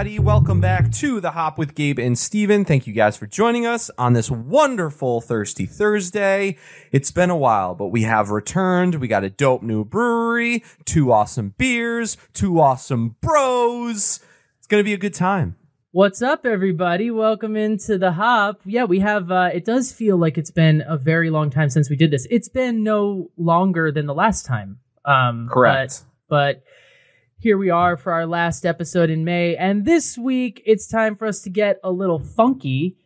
everybody? Welcome back to the Hop with Gabe and Stephen. Thank you guys for joining us on this wonderful Thirsty Thursday. It's been a while, but we have returned. We got a dope new brewery, two awesome beers, two awesome bros. It's gonna be a good time. What's up, everybody? Welcome into the hop. Yeah, we have. Uh, it does feel like it's been a very long time since we did this. It's been no longer than the last time. Um, Correct. But, but here we are for our last episode in May, and this week it's time for us to get a little funky.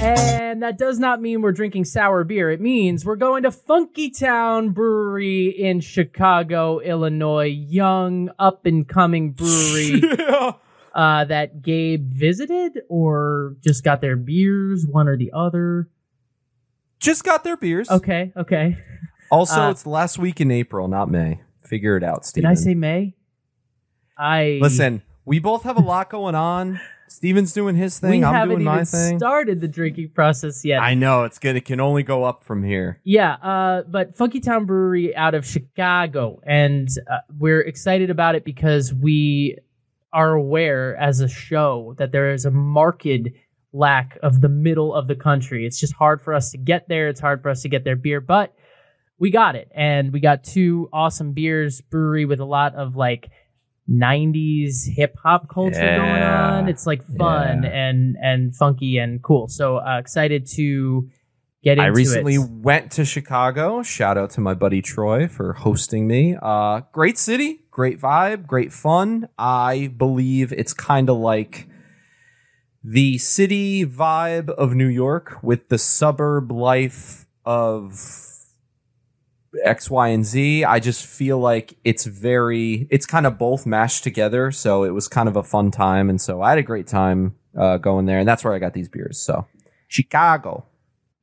And that does not mean we're drinking sour beer. It means we're going to Funky Town Brewery in Chicago, Illinois. Young, up and coming brewery Yeah. uh, that Gabe visited or just got their beers, one or the other. Just got their beers. Okay, okay. Also, Uh, it's the last week in April, not May. Figure it out, Stephen. Did. I say May? I Listen, we both have a lot going on. Stephen's doing his We thing. I'm haven't doing my even thing. started the drinking process yet. I know it's good. It can only go up from here. Yeah, uh, but Funky Town Brewery out of Chicago, and uh, we're excited about it because we are aware as a show that there is a marked lack of the middle of the country. It's just hard for us to get there. It's hard for us to get their beer, but we got it, and we got two awesome beers. Brewery with a lot of like. 90s hip hop culture going on. It's like fun Yeah. and and funky and cool. So uh, excited to get into I recently it. went to Chicago. Shout out to my buddy Troy for hosting me. Uh, great city, great vibe, great fun. I believe it's kind of like the city vibe of New York with the suburb life of X, Y, and Z. I just feel like it's very, it's kind of both mashed together. So it was kind of a fun time. And so I had a great time uh, going there. And that's where I got these beers. So Chicago.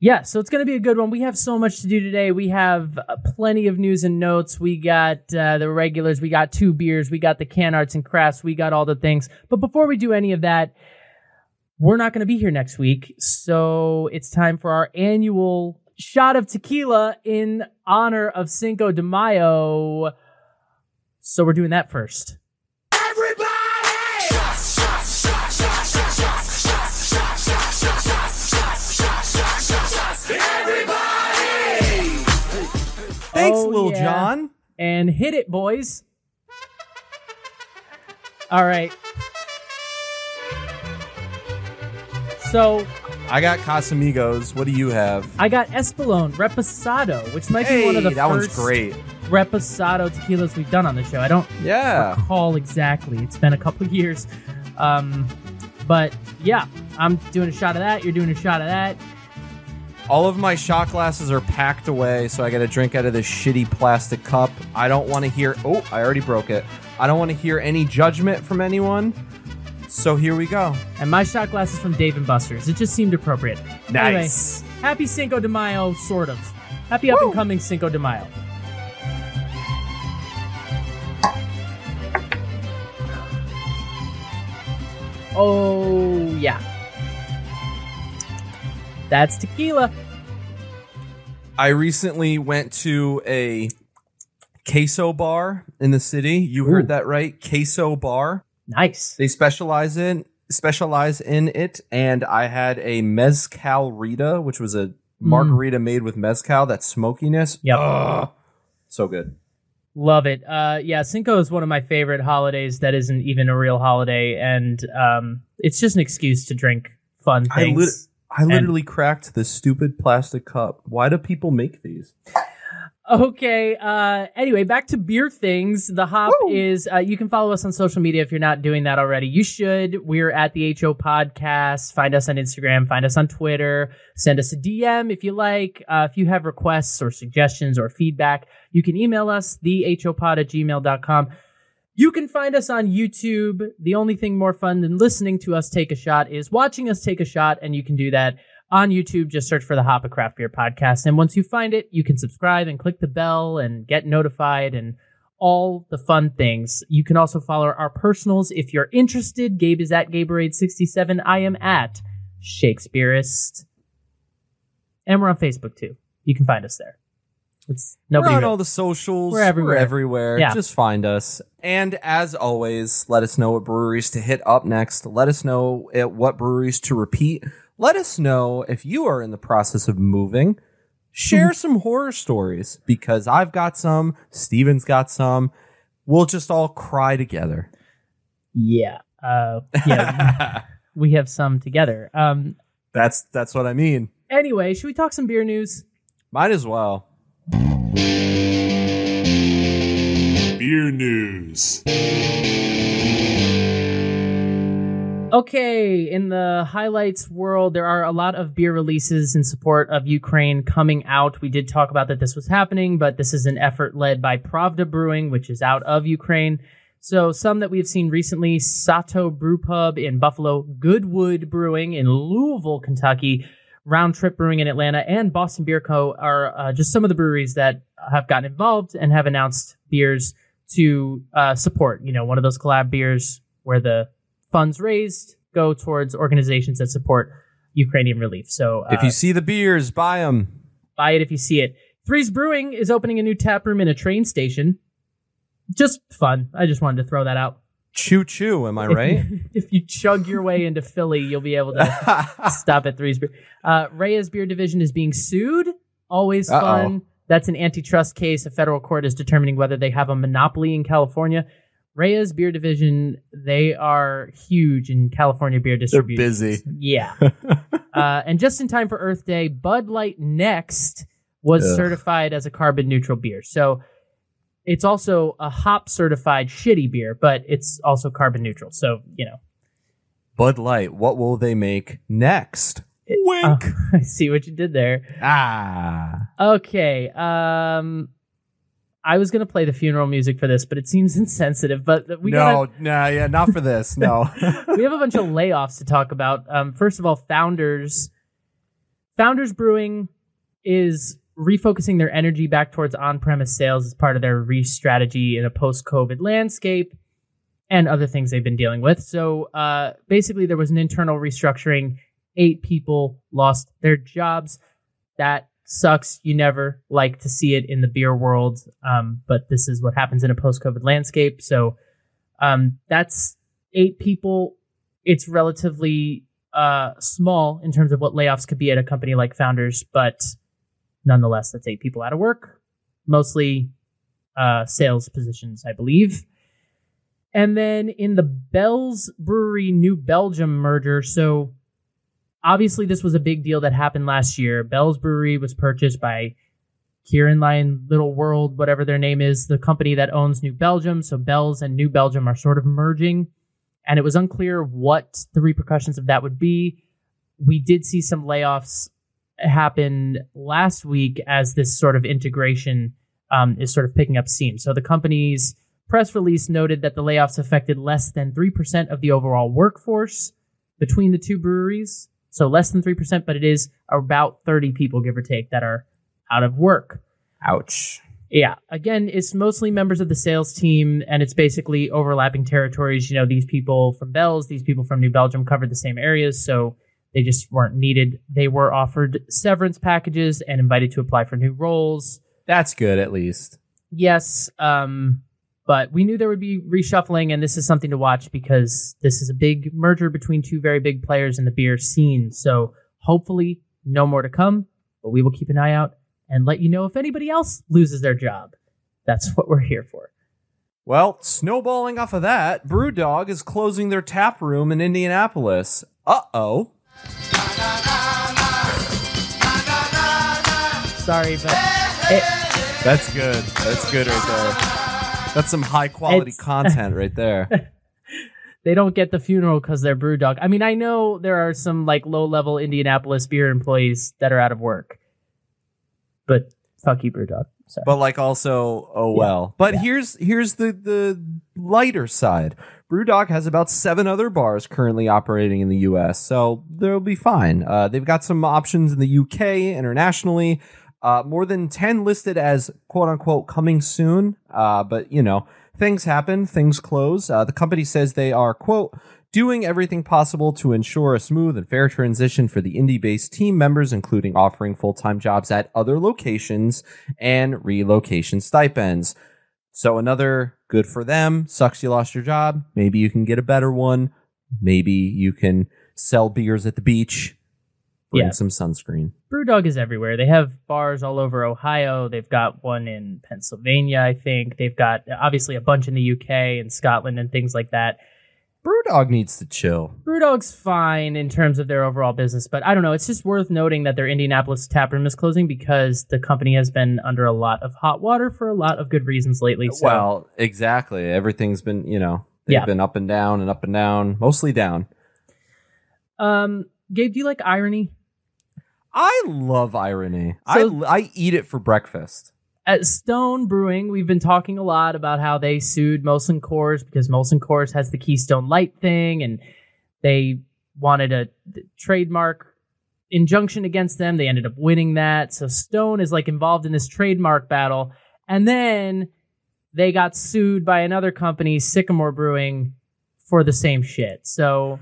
Yeah, so it's going to be a good one. We have so much to do today. We have uh, plenty of news and notes. We got uh, the regulars. We got two beers. We got the can arts and crafts. We got all the things. But before we do any of that, we're not going to be here next week. So it's time for our annual shot of tequila in honor of Cinco de Mayo. So we're doing that first. Thanks, Oh, Lil yeah. Jon. and hit it, boys. All right. So I got Casamigos. What do you have? I got Espolón Reposado, which might be one of the that first one's great. Reposado tequilas we've done on the show. I don't Yeah. recall exactly. It's been a couple years. Um, but yeah, I'm doing a shot of that. You're doing a shot of that. All of my shot glasses are packed away, so I got to drink out of this shitty plastic cup. I don't want to hear. Oh, I already broke it. I don't want to hear any judgment from anyone. So here we go. And my shot glass is from Dave and Buster's. It just seemed appropriate. Anyway, Nice. happy Cinco de Mayo, sort of. Happy up and coming Cinco de Mayo. Oh, yeah. That's tequila. I recently went to a queso bar in the city. You heard that right? Queso bar. Nice. They specialize in specialize in it, and I had a mezcal Rita, which was a margarita made with mezcal. That smokiness. Yep. Ugh. so good. Love it. Uh, yeah, Cinco is one of my favorite holidays that isn't even a real holiday. And um, it's just an excuse to drink fun I things. lit- I literally cracked this stupid plastic cup. Why do people make these? Okay. Uh, anyway, back to beer things. The hop Woo! is, uh, you can follow us on social media if you're not doing that already. You should. We're at the HO podcast. Find us on Instagram, find us on Twitter, send us a DM if you like. Uh, if you have requests or suggestions or feedback, you can email us, thehopod at gmail.com. You can find us on YouTube. The only thing more fun than listening to us take a shot is watching us take a shot, and you can do that on YouTube. Just search for the Hop of Craft Beer Podcast. And once you find it, you can subscribe and click the bell and get notified and all the fun things. You can also follow our personals if you're interested. Gabe is at Gaberade67. I am at Shakespeareist. And we're on Facebook too. You can find us there. It's nobody. We're on all the socials. We're everywhere. everywhere. Yeah. Just find us. And as always, let us know what breweries to hit up next. Let us know at what breweries to repeat. Let us know if you are in the process of moving. Share some horror stories because I've got some. Stephen's got some. We'll just all cry together. yeah. Uh, yeah. we have some together. Um. That's that's what I mean. Anyway, should we talk some beer news? Might as well. Beer news. Okay, in the highlights world, there are a lot of beer releases in support of Ukraine coming out. We did talk about that this was happening, but this is an effort led by Pravda Brewing, which is out of Ukraine. So some that we've seen recently, Sato Brew Pub in Buffalo, Goodwood Brewing in Louisville, Kentucky, Round Trip Brewing in Atlanta, and Boston Beer Co. are uh, just some of the breweries that have gotten involved and have announced beers to uh, support. You know, one of those collab beers where the funds raised go towards organizations that support Ukrainian relief. So uh, If you see the beers, buy them. buy it if you see it. Threes Brewing is opening a new tap room in a train station. Just fun. I just wanted to throw that out. Choo choo, am I right? if you chug your way into Philly, you'll be able to stop at Threes Brew. Uh, Reyes Beer Division is being sued. Always Uh-oh. fun. That's an antitrust case. A federal court is determining whether they have a monopoly in California. Reyes Beer Division, they are huge in California beer distribution. They're busy. Yeah. uh, and just in time for Earth Day, Bud Light Next was Ugh. certified as a carbon neutral beer. So it's also a hop certified shitty beer, but it's also carbon neutral. So, you know, Bud Light, what will they make next? Wink. I see what you did there. ah. Okay. Um, I was gonna play the funeral music for this, but it seems insensitive. But we no, no, yeah, not for this. No. we have a bunch of layoffs to talk about. Um, first of all, Founders, Founders Brewing is refocusing their energy back towards on-premise sales as part of their re-strategy in a post-COVID landscape and other things they've been dealing with. So uh, basically, there was an internal restructuring. Eight people lost their jobs. That sucks. You never like to see it in the beer world, um, but this is what happens in a post-COVID landscape. So um, that's eight people. It's relatively uh, small in terms of what layoffs could be at a company like Founders, but nonetheless, that's eight people out of work, mostly uh, sales positions, I believe. And then in the Bell's Brewery New Belgium merger, so obviously this was a big deal that happened last year. Bell's Brewery was purchased by Kirin Lion Little World, whatever their name is, the company that owns New Belgium. So Bell's and New Belgium are sort of merging, and it was unclear what the repercussions of that would be. We did see some layoffs happen last week as this sort of integration um, is sort of picking up steam. So the company's press release noted that the layoffs affected less than 3% of the overall workforce between the two breweries. So less than 3%, but it is about 30 people, give or take, that are out of work. Ouch. Yeah. Again, it's mostly members of the sales team and it's basically overlapping territories. You know, these people from Bells, these people from New Belgium covered the same areas, so they just weren't needed. They were offered severance packages and invited to apply for new roles. That's good, at least. Yes, um, but we knew there would be reshuffling, and this is something to watch because this is a big merger between two very big players in the beer scene. So hopefully, no more to come, but we will keep an eye out and let you know if anybody else loses their job. That's what we're here for. Well, snowballing off of that, Brewdog is closing their tap room in Indianapolis. Uh oh. Sorry, but it, That's good. That's good right there. That's some high quality It's- content right there. they don't get the funeral because they're brew dog. I mean, I know there are some like low level Indianapolis beer employees that are out of work, but fuck you, brew dog. Sorry. but like also oh well. But Yeah. here's here's the the lighter side. Brewdog has about seven other bars currently operating in the U.S., so they'll be fine. Uh, they've got some options in the U.K. internationally. Uh, more than ten listed as quote unquote coming soon. Uh, but you know things happen, things close. Uh, the company says they are quote doing everything possible to ensure a smooth and fair transition for the indie based team members, including offering full time jobs at other locations and relocation stipends. So, another good for them. Sucks you lost your job. Maybe you can get a better one. Maybe you can sell beers at the beach, bring Yeah. some sunscreen. Brewdog is everywhere. They have bars all over Ohio. They've got one in Pennsylvania, I think. They've got obviously a bunch in the UK and Scotland and things like that. Brewdog needs to chill. Brewdog's fine in terms of their overall business, but I don't know. It's just worth noting that their Indianapolis taproom is closing because the company has been under a lot of hot water for a lot of good reasons lately. So Well, exactly. Everything's been, you know, they've Yeah. been up and down and up and down, mostly down. um, Gabe, do you like irony? I love irony. So- I I eat it for breakfast. At Stone Brewing, we've been talking a lot about how they sued Molson Coors because Molson Coors has the Keystone Light thing, and they wanted a trademark injunction against them. They ended up winning that. So Stone is like involved in this trademark battle, and then they got sued by another company, Sycamore Brewing, for the same shit. So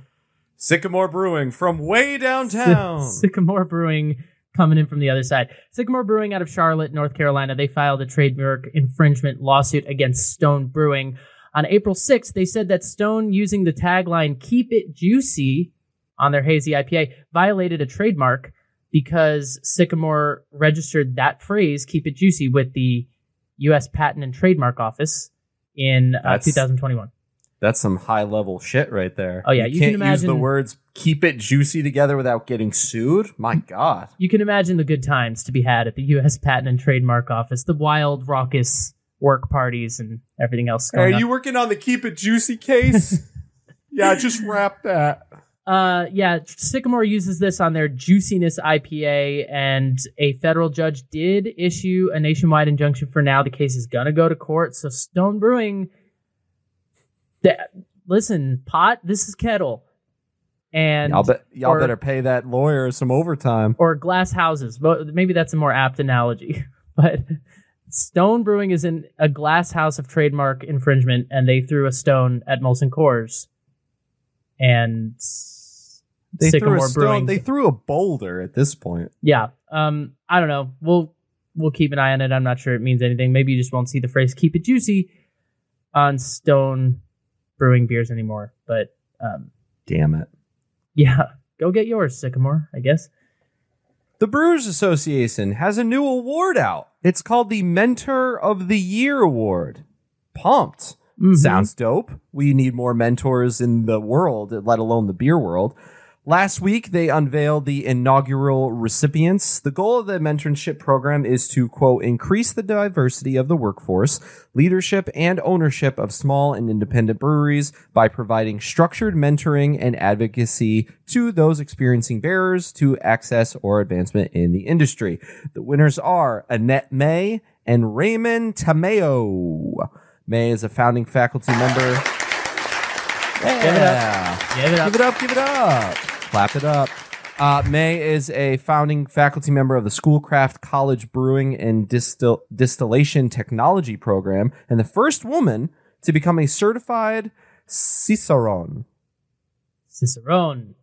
Sycamore Brewing from way downtown. Sycamore Brewing coming in from the other side. Sycamore Brewing out of Charlotte, North Carolina, they filed a trademark infringement lawsuit against Stone Brewing. On April 6th, they said that Stone, using the tagline Keep It Juicy on their hazy IPA, violated a trademark because Sycamore registered that phrase, Keep It Juicy, with the U.S. Patent and Trademark Office in uh, 2021. That's some high level shit right there. Oh, yeah, you can can't use the words "keep it juicy" together without getting sued. My God. You can imagine the good times to be had at the U.S. Patent and Trademark Office, the wild, raucous work parties and everything else going on. Are you working on the "keep it juicy" case? yeah, just wrap that. Uh, yeah, Sycamore uses this on their Juiciness IPA, and a federal judge did issue a nationwide injunction for now. The case is gonna go to court. So Stone Brewing, that listen, pot. This is kettle, and Y'all, bet, y'all or- better pay that lawyer some overtime. or glass houses. But maybe that's a more apt analogy. But Stone Brewing is in a glass house of trademark infringement, and they threw a stone at Molson Coors, and They threw, a stone, Brewing. they threw a boulder at this point. yeah, um, I don't know. We'll we'll keep an eye on it. I'm not sure it means anything. Maybe you just won't see the phrase "keep it juicy" on Stone Brewing beers anymore. But um, Damn it. yeah, go get yours, Sycamore. I guess. The Brewers Association has a new award out. It's called the Mentor of the Year Award. Pumped. Mhm. Sounds dope. We need more mentors in the world, let alone the beer world. Last week, they unveiled the inaugural recipients. The goal of the mentorship program is to, quote, increase the diversity of the workforce, leadership, and ownership of small and independent breweries by providing structured mentoring and advocacy to those experiencing barriers to access or advancement in the industry. The winners are Annette May and Raymond Tameo. May is a founding faculty member. Yeah. Give it up. Give it up, give it up. Clap it up. Uh, May is a founding faculty member of the Schoolcraft College Brewing and Distil- Distillation Technology program and the first woman to become a certified Cicerone. Cicerone.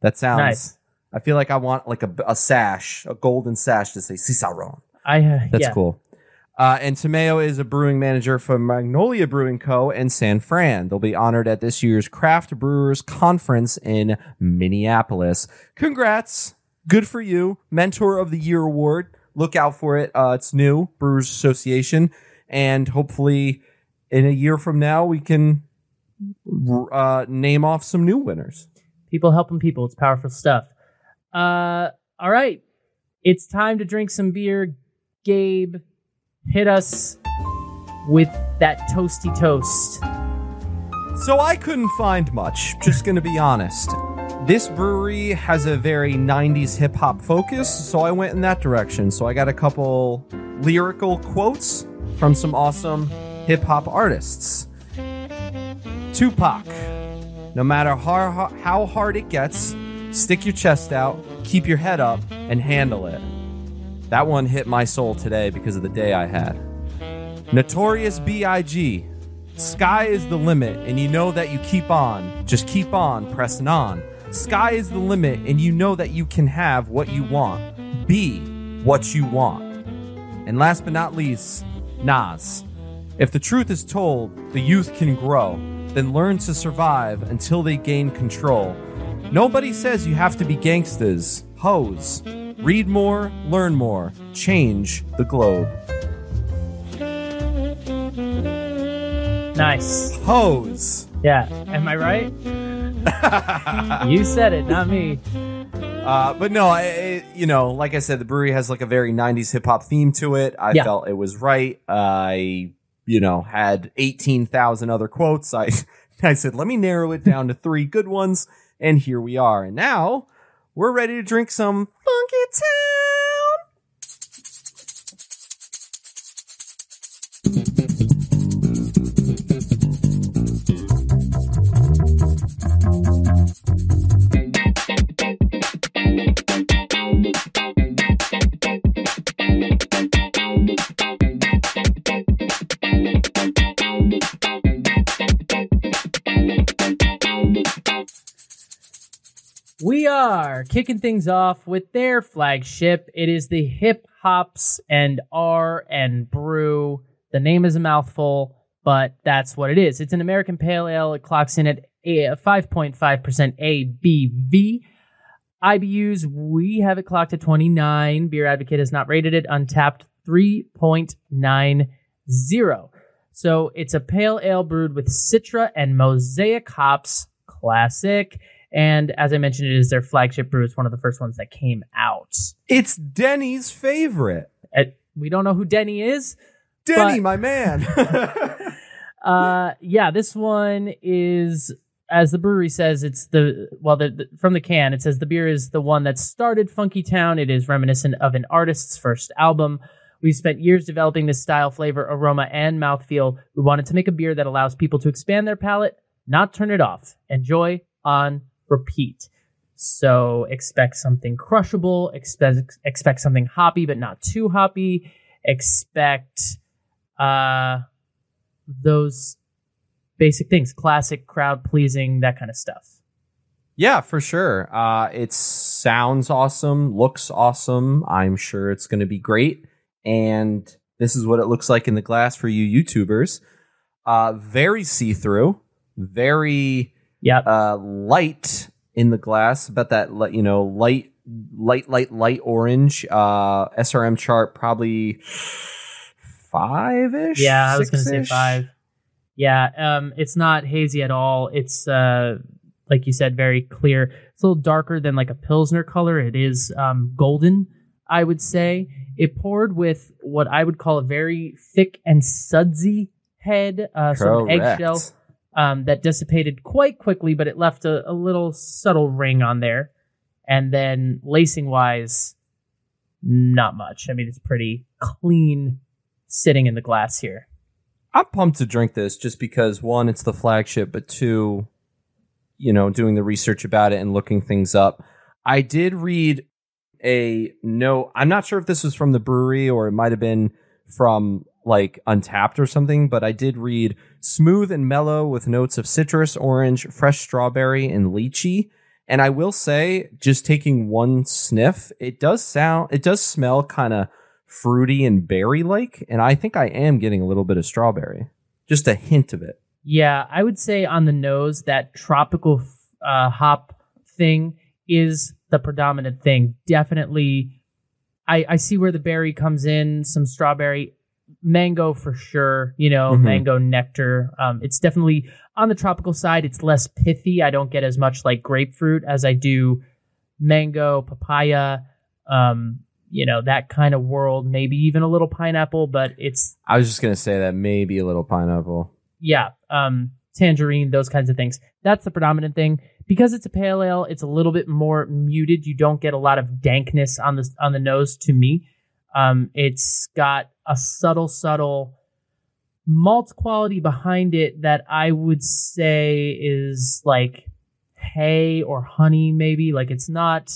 That sounds. Nice. I feel like I want like a, a sash, a golden sash to say Cicerone. I uh, That's yeah. cool. Uh, and Tomeo is a brewing manager for Magnolia Brewing Co. and San Fran. They'll be honored at this year's Craft Brewers Conference in Minneapolis. Congrats. Good for you. Mentor of the Year Award. Look out for it. Uh, it's new, Brewers Association. And hopefully in a year from now, we can uh, name off some new winners. People helping people. It's powerful stuff. Uh, all right. It's time to drink some beer. Gabe, hit us with that toasty toast. So I couldn't find much, just gonna be honest. This brewery has a very 90s hip hop focus, so I went in that direction. So I got a couple lyrical quotes from some awesome hip hop artists. Tupac, no matter how, how hard it gets, stick your chest out, keep your head up, and handle it. That one hit my soul today because of the day I had. Notorious B.I.G. Sky is the limit, and you know that you keep on. Just keep on pressing on. Sky is the limit, and you know that you can have what you want. Be what you want. And last but not least, Nas. If the truth is told, the youth can grow, then learn to survive until they gain control. Nobody says you have to be gangsters, hoes. Read more, learn more, change the globe. Nice. Hose. Yeah. Am I right? you said it, not me. Uh, but no, I, you know, like I said, the brewery has like a very '90s hip hop theme to it. I Yeah. felt it was right. I, you know, had eighteen thousand other quotes. I, I said, let me narrow it down to three good ones, and here we are. And now we're ready to drink some Funky Town. Are kicking things off with their flagship. It is the Hip Hops and R and Brew. The name is a mouthful, but that's what it is. It's an American Pale Ale. It clocks in at 5.5% ABV. IBUs, we have it clocked at 29. Beer Advocate has not rated it. Untappd 3.90. So it's a pale ale brewed with Citra and Mosaic hops. Classic. And as I mentioned, it is their flagship brew. It's one of the first ones that came out. It's Denny's favorite. Uh, we don't know who Denny is. Denny, But- my man. Uh, yeah, this one is, as the brewery says, it's the well, the, the- from the can it says the beer is the one that started Funky Town. It is reminiscent of an artist's first album. We've spent years developing this style, flavor, aroma, and mouthfeel. We wanted to make a beer that allows people to expand their palate, not turn it off. Enjoy on repeat. So expect something crushable. Expect expect something hoppy, but not too hoppy. Expect uh those basic things classic crowd pleasing that kind of stuff Yeah, for sure. Uh, it sounds awesome, looks awesome. I'm sure it's going to be great. And this is what it looks like in the glass for you YouTubers. Uh, very see through, very yep uh, light in the glass. About that, you know, light, light, light, light orange. Uh, SRM chart probably five ish. yeah i was gonna say five yeah um it's not hazy at all it's uh like you said very clear it's a little darker than like a pilsner color it is um golden i would say it poured with what i would call a very thick and sudsy head uh sort of eggshell um, that dissipated quite quickly, but it left a, a little subtle ring on there. And then lacing wise, not much. I mean, it's pretty clean sitting in the glass here. I'm pumped to drink this just because one, it's the flagship, but two, you know, doing the research about it and looking things up. I did read a note. I'm not sure if this was from the brewery or it might have been from like Untappd or something, but I did read smooth and mellow with notes of citrus, orange, fresh strawberry, and lychee. And I will say, just taking one sniff, it does sound, it does smell kind of fruity and berry like. And I think I am getting a little bit of strawberry, just a hint of it. Yeah, I would say on the nose, that tropical uh, hop thing is the predominant thing. Definitely, I, I see where the berry comes in, some strawberry, mango for sure, you know, Mhm. mango nectar. Um, it's definitely on the tropical side, it's less pithy. I don't get as much like grapefruit as I do mango, papaya, um, you know, that kind of world, maybe even a little pineapple, but it's I was just going to say that maybe a little pineapple. yeah, um, tangerine, those kinds of things. That's the predominant thing. Because it's a pale ale, it's a little bit more muted. You don't get a lot of dankness on the on the nose. To me, um, it's got a subtle, subtle malt quality behind it that I would say is like hay or honey, maybe. Like it's not.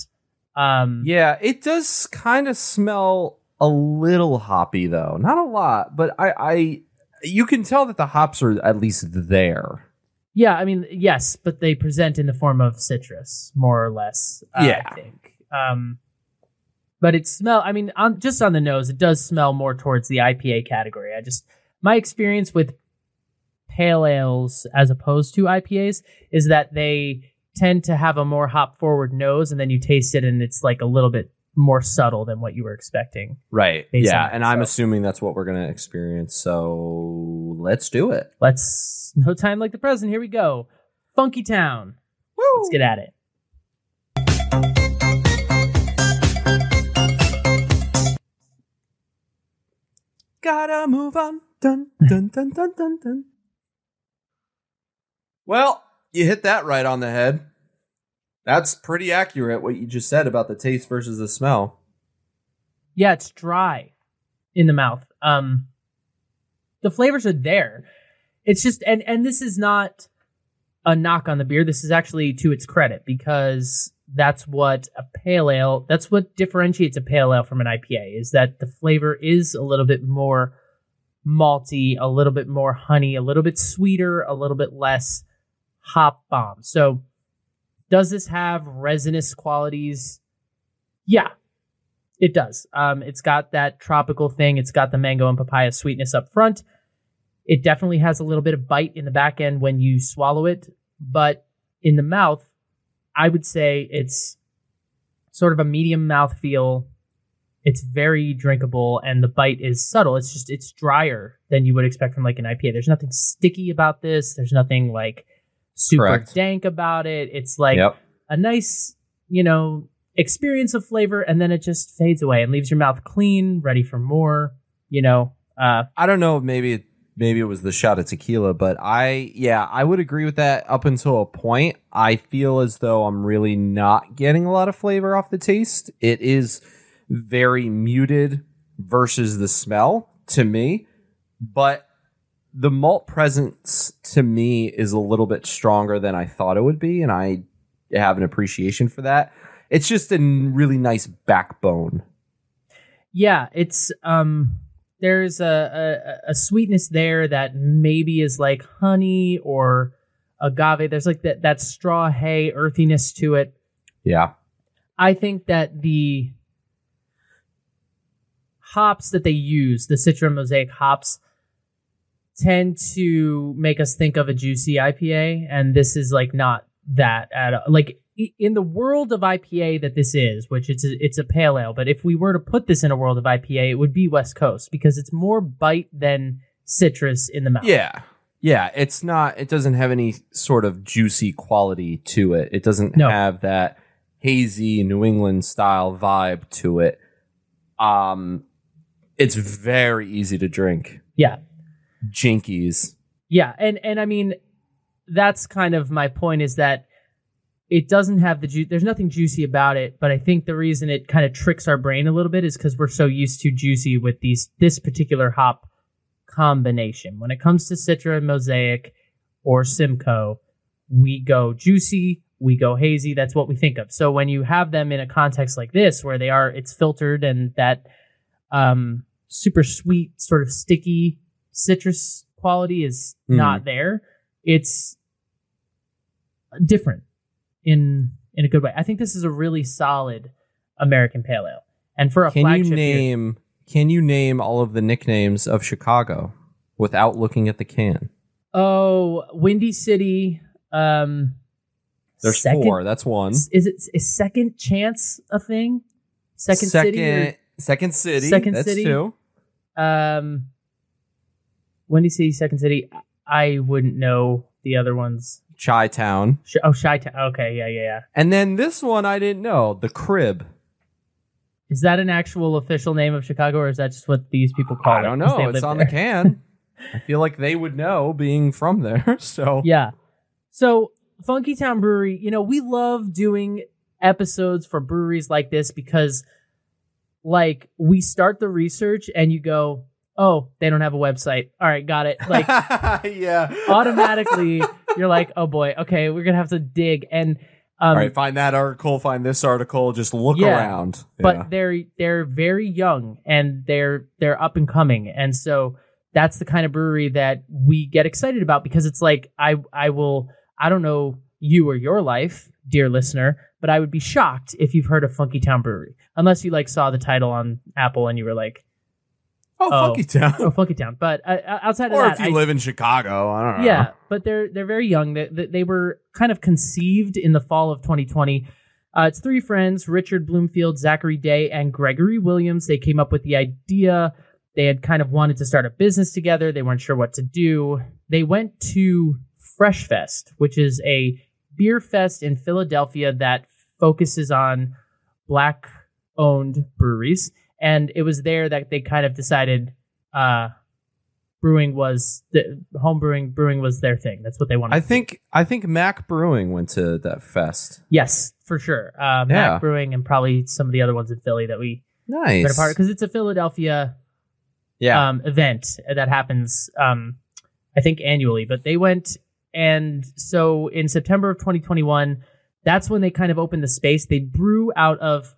Um, Yeah, it does kind of smell a little hoppy though. Not a lot, but I, I you can tell that the hops are at least there. Yeah, I mean, yes, but they present in the form of citrus, more or less. uh, Yeah. I think. Um, but it smell. I mean, on, just on the nose, it does smell more towards the IPA category. I just my experience with pale ales as opposed to IPAs is that they tend to have a more hop forward nose, and then you taste it, and it's like a little bit more subtle than what you were expecting. Right. Yeah, and I'm assuming that's what we're going to experience. So let's do it. Let's no time like the present. Here we go. Funky Town. Let's get at it. Gotta move on. Dun, dun, dun, dun, dun, dun. Well, you hit that right on the head. That's pretty accurate what you just said about the taste versus the smell. Yeah, it's dry in the mouth. Um, the flavors are there. It's just and and this is not a knock on the beer. This is actually to its credit because that's what a pale ale. That's what differentiates a pale ale from an IPA is that the flavor is a little bit more malty, a little bit more honey, a little bit sweeter, a little bit less hop bomb. So, does this have resinous qualities? Yeah, it does. Um, it's got that tropical thing. It's got the mango and papaya sweetness up front. It definitely has a little bit of bite in the back end when you swallow it, but in the mouth, I would say it's sort of a medium mouth feel. It's very drinkable, and the bite is subtle. It's just it's drier than you would expect from like an IPA. There's nothing sticky about this. There's nothing like super Correct. dank about it. It's like yep. a nice, you know, experience of flavor, and then it just fades away and leaves your mouth clean, ready for more. You know, uh, I don't know. Maybe maybe it was the shot of tequila, but I yeah I would agree with that up until a point. I feel as though I'm really not getting a lot of flavor off the taste. It is very muted versus the smell to me, but the malt presence to me is a little bit stronger than I thought it would be, and I have an appreciation for that. It's just a really nice backbone. yeah, it's um, there's a, a a sweetness there that maybe is like honey or agave. There's like that that straw hay earthiness to it. Yeah. I think that the hops that they use, the Citra Mosaic hops, tend to make us think of a juicy IPA, and this is like not that at all. Like in the world of IPA that this is, which it's a, it's a pale ale, but if we were to put this in a world of IPA, it would be West Coast because it's more bite than citrus in the mouth. Yeah. Yeah, it's not it doesn't have any sort of juicy quality to it. It doesn't No. have that hazy New England style vibe to it. Um it's very easy to drink. yeah. Jinkies. Yeah, and and I mean that's kind of my point is that it doesn't have the juice. There's nothing juicy about it, but I think the reason it kind of tricks our brain a little bit is because we're so used to juicy with these this particular hop combination. When it comes to Citra and Mosaic or Simcoe, we go juicy, we go hazy. That's what we think of. So when you have them in a context like this, where they are, it's filtered and that um, super sweet, sort of sticky citrus quality is Mhm. not there. It's different in in a good way. I think this is a really solid American pale ale. And for a Can flagship you name can you name all of the nicknames of Chicago without looking at the can? oh, Windy City. Um, There's second, four. That's one. Is it is second chance a thing? Second, second, city. Or, second city. Second That's City? two. um, Windy City, Second City. I wouldn't know the other ones. Chi Town. Sh- oh, Chi Town. Okay, yeah, yeah, yeah. And then this one I didn't know. The Crib. Is that an actual official name of Chicago, or is that just what these people call it? I don't know. It's on there? the can. I feel like they would know being from there. So Yeah. So Funky Town Brewery, you know, we love doing episodes for breweries like this because like we start the research and you go, "Oh, they don't have a website." All right, got it. Like yeah. automatically you're like, "Oh boy, okay, we're going to have to dig." And um All right, find that article, find this article, just look Yeah, around. but Yeah. they're they're very young and they're they're up and coming and so that's the kind of brewery that we get excited about because it's like I I will I don't know you or your life, dear listener, but I would be shocked if you've heard of Funky Town Brewery unless you like saw the title on Apple and you were like, Oh, Oh. Funky Town. oh, Funky Town. But uh, outside of or that, if you I- live in Chicago, I don't know. yeah, but they're they're very young. They, they, were kind of conceived in the fall of 2020. Uh, it's three friends: Richard Bloomfield, Zachary Day, and Gregory Williams. They came up with the idea. They had kind of wanted to start a business together. They weren't sure what to do. They went to Fresh Fest, which is a beer fest in Philadelphia that focuses on black owned breweries. And it was there that they kind of decided uh, brewing was the home brewing brewing was their thing. That's what they wanted. I to do. think I think Mac Brewing went to that fest. yes, for sure. Uh, Yeah. Mac Brewing and probably some of the other ones in Philly that we Nice. been a part because it's a Philadelphia yeah. um, event that happens, um, I think annually. But they went, and so in September of 2021, that's when they kind of opened the space. They brew out of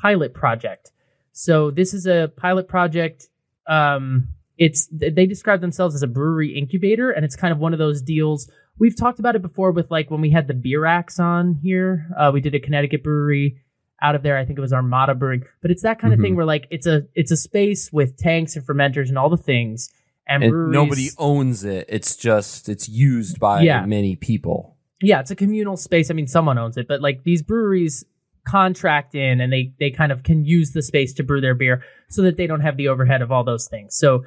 Pilot Project. So this is a pilot project. Um, it's they describe themselves as a brewery incubator, and it's kind of one of those deals. We've talked about it before with like when we had the beer axe on here. Uh, we did a Connecticut brewery out of there. I think it was Armada Brewing, but it's that kind of Mhm. thing where like it's a it's a space with tanks and fermenters and all the things, and, and breweries, nobody owns it. It's just it's used by Yeah. many people. yeah, it's a communal space. I mean, someone owns it, but like these breweries contract in and they they kind of can use the space to brew their beer so that they don't have the overhead of all those things. So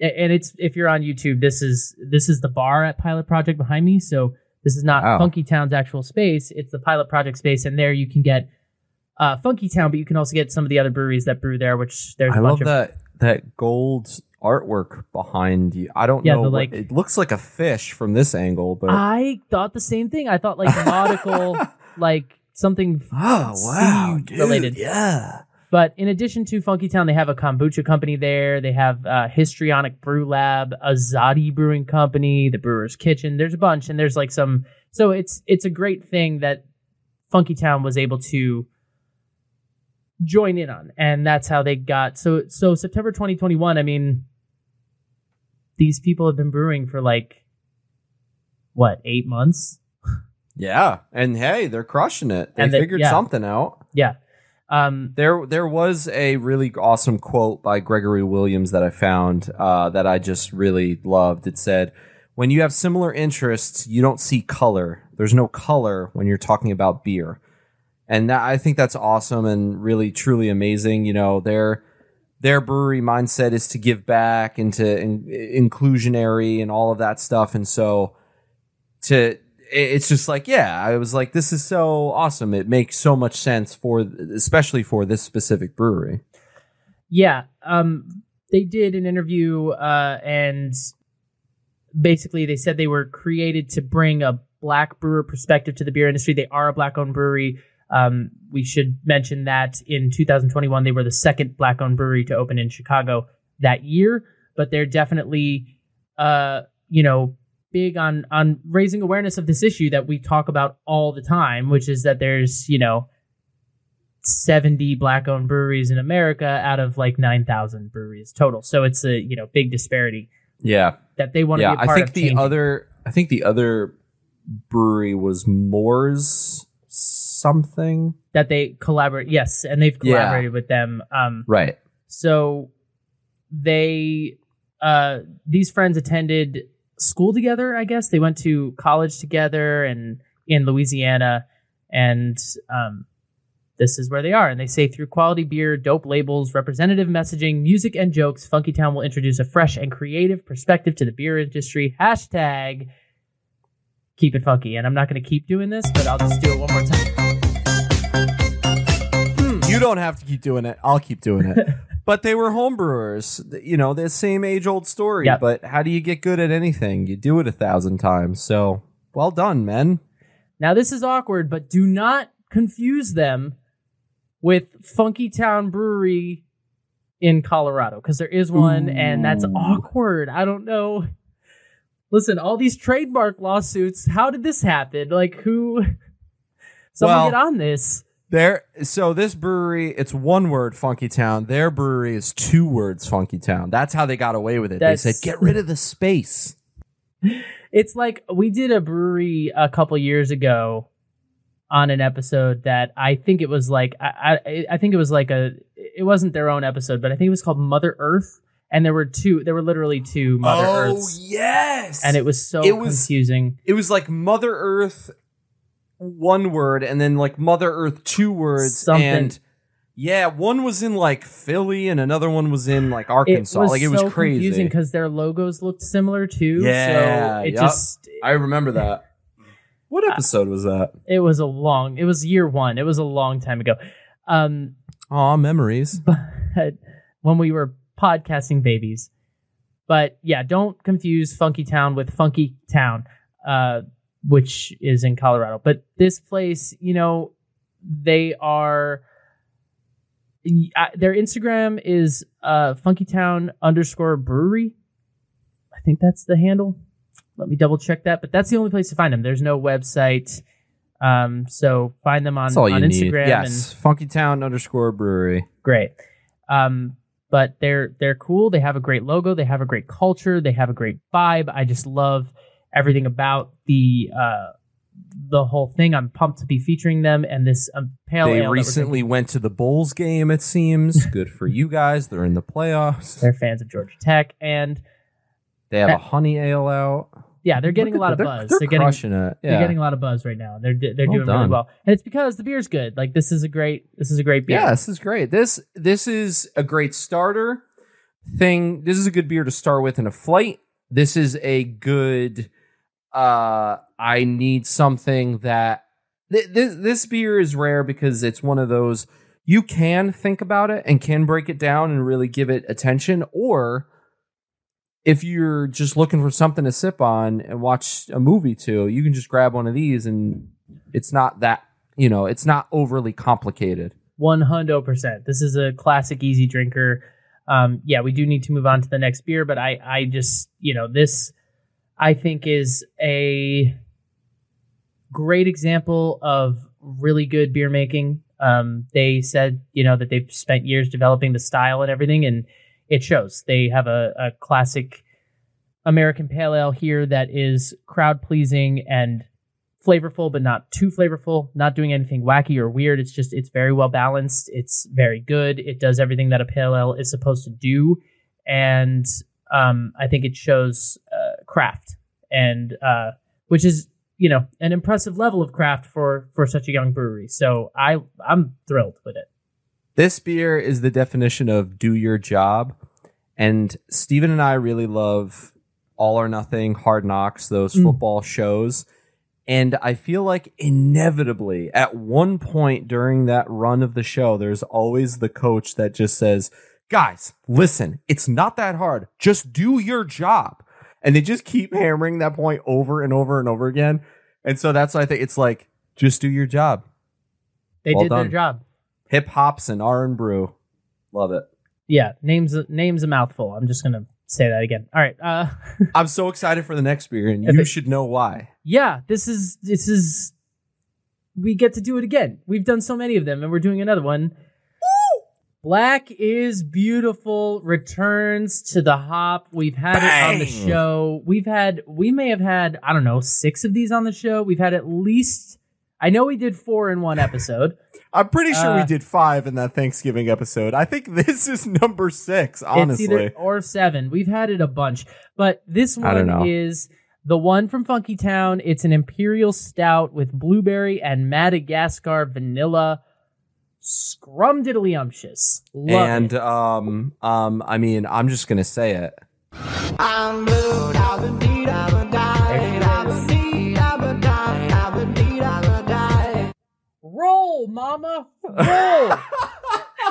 and it's if you're on YouTube, this is this is the bar at Pilot Project behind me. So this is not Wow. Funky Town's actual space. It's the Pilot Project space, and there you can get uh, Funky Town, but you can also get some of the other breweries that brew there. Which there's a I bunch love of that that gold artwork behind you. I don't Yeah, know. the, what- like- it looks like a fish from this angle, but I thought the same thing. I thought like nautical, like something oh wow, sea dude, related. yeah. But in addition to Funky Town, they have a kombucha company there. They have uh, Histrionic Brew Lab, Azadi Brewing Company, the Brewer's Kitchen. There's a bunch, and there's like some. So it's it's a great thing that Funky Town was able to join in on, and that's how they got. So so September 2021. I mean, these people have been brewing for like what eight months. Yeah, and hey, they're crushing it. They And they- figured yeah. something out. Yeah. Um, There, there was a really awesome quote by Gregory Williams that I found uh, that I just really loved. It said, "When you have similar interests, you don't see color. There's no color when you're talking about beer." And that, I think that's awesome and really truly amazing. You know, their their brewery mindset is to give back and to in, inclusionary and all of that stuff. And so to it's just like yeah i was like this is so awesome it makes so much sense for especially for this specific brewery Yeah, um, they did an interview, uh, and basically they said they were created to bring a black brewer perspective to the beer industry. They are a black-owned brewery. Um, we should mention that in 2021 they were the second black-owned brewery to open in Chicago that year, but they're definitely, uh, you know, big on on raising awareness of this issue that we talk about all the time, which is that there's, you know. 70 black owned breweries in America out of like 9,000 breweries total. So it's a, you know, big disparity yeah that they want to yeah be a part i think the changing. other i think the other brewery was Moor's something that they collaborate. Yes. And they've Yeah. collaborated with them. Um, right so they, uh, these friends attended school together, I guess. They went to college together and in Louisiana. And, um, this is where they are. And they say through quality beer, dope labels, representative messaging, music, and jokes, Funky Town will introduce a fresh and creative perspective to the beer industry. Hashtag keep it funky. And I'm not going to keep doing this, but I'll just do it one more time. you don't have to keep doing it i'll keep doing it but they were homebrewers you know the same age old story Yep. but how do you get good at anything you do it a thousand times so well done men Now, this is awkward, but do not confuse them with Funky Town Brewery in Colorado because there is one, and that's awkward. I don't know. Listen, all these trademark lawsuits. How did this happen? Like, who? Someone Well, get on this. There, so this brewery, it's one word, Funky Town. Their brewery is two words, Funky Town. That's how they got away with it. That's- they said, "Get rid of the space." It's like we did a brewery a couple years ago on an episode that I think it was like I, I I think it was like a it wasn't their own episode, but I think it was called Mother Earth, and there were two there were literally two Mother oh, Earths, Oh, yes, and it was so It was- confusing. it was like Mother Earth, one word, and then like Mother Earth, two words, Something. and yeah, one was in like Philly, and another one was in like Arkansas. it was like it was so crazy. confusing because their logos looked similar too. Yeah, so it yup. just I remember that. What episode was that? it was a long it was year one. It was a long time ago. Um, Aw, memories. but when we were podcasting babies. But yeah, don't confuse Funky Town with Funky Town, uh, which is in Colorado. But this place, you know, they are. Their Instagram is uh, Funky Town underscore brewery. I think that's the handle. Let me double check that. But that's the only place to find them. There's no website. Um, so find them on, That's all you on need. Instagram. Yes, Funky Town underscore brewery. great. Um, but they're they're cool. They have a great logo. They have a great culture. They have a great vibe. I just love everything about the uh, the whole thing. I'm pumped to be featuring them and this um, pale ale. They we're recently went to the Bulls game. It seems good for you guys. They're in the playoffs. They're fans of Georgia Tech, and They have a honey ale out. yeah, they're getting a lot at of buzz. They're, They're, getting crushing it. Yeah. they're getting a lot of buzz right now. They're they're Well doing really well, and it's because the beer's good. Like this is a great this is a great beer. Yeah, this is great. This this is a great starter thing. This is a good beer to start with in a flight. This is a good uh I need something that th- this this beer is rare because it's one of those you can think about it and can break it down and really give it attention or if you're just looking for something to sip on and watch a movie to, you can just grab one of these and it's not that, you know, it's not overly complicated. One hundred percent. This is a classic easy drinker. Um, yeah, we do need to move on to the next beer, but I, I just, you know, this, I think is a great example of really good beer making. Um, they said, you know, that they've spent years developing the style and everything, and it shows. They have a, a classic American pale ale here that is crowd pleasing and flavorful, but not too flavorful, not doing anything wacky or weird. It's just, it's very well balanced. It's very good. It does everything that a pale ale is supposed to do. And um, I think it shows craft, and uh, which is, you know, an impressive level of craft for for such a young brewery. So I I'm thrilled with it. This beer is the definition of do your job. And Stephen and I really love All or Nothing, Hard Knocks, those Mm. football shows. And I feel like inevitably at one point during that run of the show, there's always the coach that just says, Guys, listen, it's not that hard. Just do your job. And they just keep hammering that point over and over and over again. And so that's why I think it's like, just do your job. They Well did their job. Hip hops and R and brew. Love it. Yeah, names names a mouthful. I'm just gonna say that again. All right. Uh, I'm so excited for the next beer, and you it- should know why. yeah, this is this is we get to do it again. We've done so many of them, and we're doing another one. Black is beautiful returns to the hop. We've had it on the show. We've had we may have had I don't know six of these on the show. We've had at least I know we did four in one episode. I'm pretty sure we Uh, did five in that Thanksgiving episode. I think this is number six, honestly. or seven. We've had it a bunch, but this one is the one from Funky Town. It's an imperial stout with blueberry and Madagascar vanilla. Scrumdiddlyumptious. Love and it. um, um, I mean, I'm just gonna say it. I'm blue, I've been beat, I've been died, I've been beat, I've been died, I've been beat, I've been died. roll, mama, roll.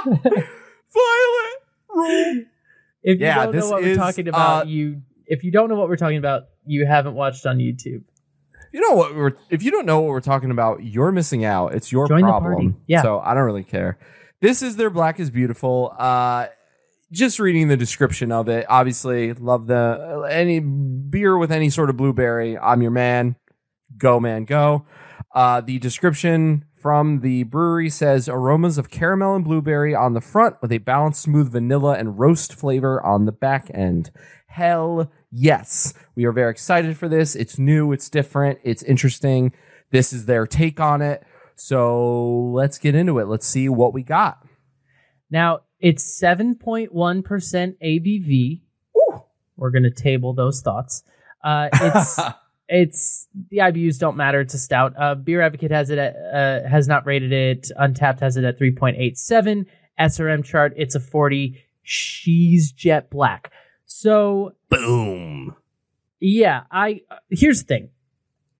Violet, roll. if you Yeah, don't know this what is, we're talking about, uh, you if you don't know what we're talking about, you haven't watched on YouTube. You know what? We're, if you don't know what we're talking about, you're missing out. It's your Join problem. Yeah. So I don't really care. This is their Black is Beautiful. Uh, just reading the description of it, obviously love the any beer with any sort of blueberry. I'm your man. Go man, go. Uh, the description from the brewery says aromas of caramel and blueberry on the front with a balanced smooth vanilla and roast flavor on the back end. Hell yes. We are very excited for this. It's new, it's different, it's interesting. This is their take on it. So let's get into it. Let's see what we got. Now it's seven point one percent ABV. We're gonna table those thoughts. Uh, it's it's the IBUs don't matter. It's a stout. Uh, Beer Advocate has it at, uh, has not rated it. Untappd has it at three point eight seven. SRM chart it's a forty. She's jet black. So Boom. yeah, I uh, here's the thing.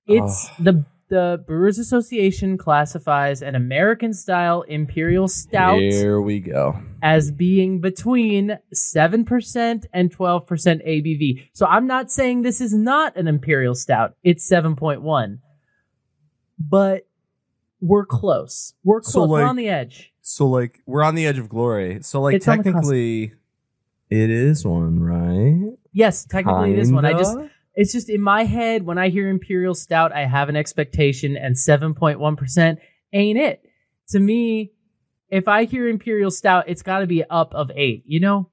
It's the the Brewers Association classifies an American style imperial stout Here we go. as being between 7% and 12% ABV. So I'm not saying this is not an imperial stout. It's 7.1. But we're close. We're close. So, we're on the edge. So like we're on the edge of glory. So like It's on the technically it is one, right? Yes, technically it is one. I just it's just in my head when I hear imperial stout, I have an expectation and 7.1% ain't it. To me, if I hear imperial stout, it's got to be up of 8, you know?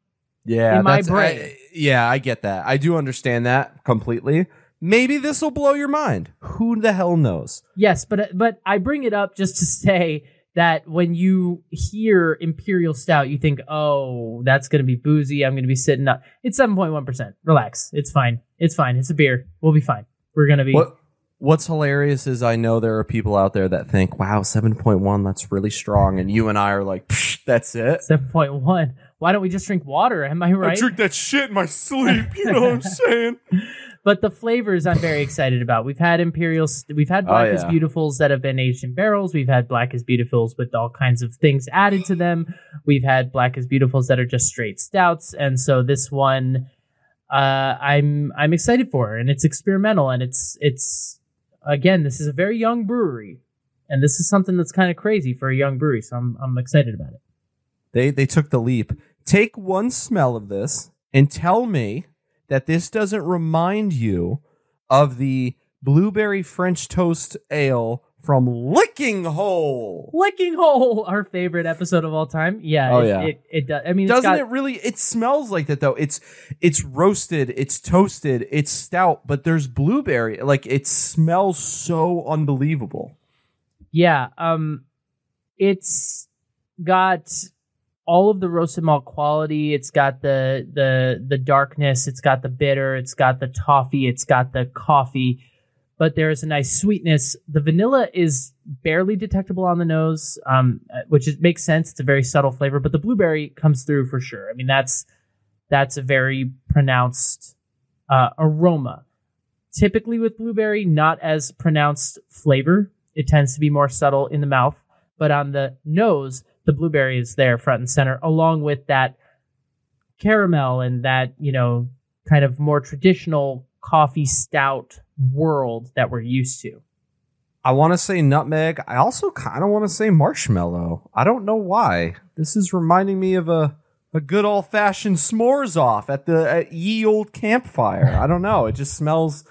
Yeah, in my brain. I- yeah, I get that. I do understand that completely. Maybe this will blow your mind. Who the hell knows? Yes, but but I bring it up just to say that when you hear imperial stout, you think, "Oh, that's going to be boozy. I'm going to be sitting up." It's 7.1%. Relax. It's fine. It's fine. It's a beer. We'll be fine. We're going to be What What's hilarious is I know there are people out there that think, "Wow, seven point one, that's really strong," and you and I are like, "Psh, "That's it." 7.1. Why don't we just drink water? Am I right? I drink that shit in my sleep. You know what I'm saying? But the flavors I'm very excited about. We've had Imperial, we've had Oh, Black as yeah. Beautifuls that have been aged in barrels. We've had Black as Beautifuls with all kinds of things added to them. We've had Black as Beautifuls that are just straight stouts, and so this one, uh, I'm I'm excited for, and it's experimental, and it's it's again, this is a very young brewery, and this is something that's kind of crazy for a young brewery. So I'm I'm excited about it. They they took the leap. Take one smell of this and tell me that this doesn't remind you of the blueberry French toast ale from Licking Hole. Licking Hole, our favorite episode of all time. Yeah. Oh, it, yeah. It, it does. I mean, Doesn't got, it really? It smells like that though. It's it's roasted, it's toasted, it's stout, but there's blueberry. Like it smells so unbelievable. Yeah, um it's got all of the roasted malt quality. It's got the the the darkness, it's got the bitter, it's got the toffee, it's got the coffee, but there is a nice sweetness. The vanilla is barely detectable on the nose, um uh, which is, makes sense. It's a very subtle flavor, but the blueberry comes through for sure. I mean, that's that's a very pronounced uh, aroma. Typically with blueberry, not as pronounced flavor. It tends to be more subtle in the mouth, but on the nose, the blueberry is there front and center, along with that caramel and that, you know, kind of more traditional coffee stout world that we're used to. I want to say nutmeg. I also kind of want to say marshmallow. I don't know why. This is reminding me of a a good old fashioned s'mores off at the at ye old campfire. I don't know. It just smells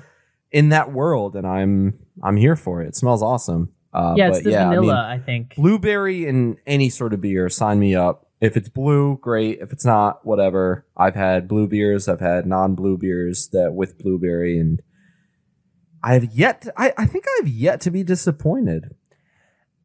in that world, and I'm I'm here for it. It smells awesome. Uh, yeah, it's the yeah, I mean, vanilla, I, think. blueberry in any sort of beer, sign me up. If it's blue, great. If it's not, whatever. I've had blue beers. I've had non-blue beers that with blueberry, and I've yet. To, I I think I've yet to be disappointed.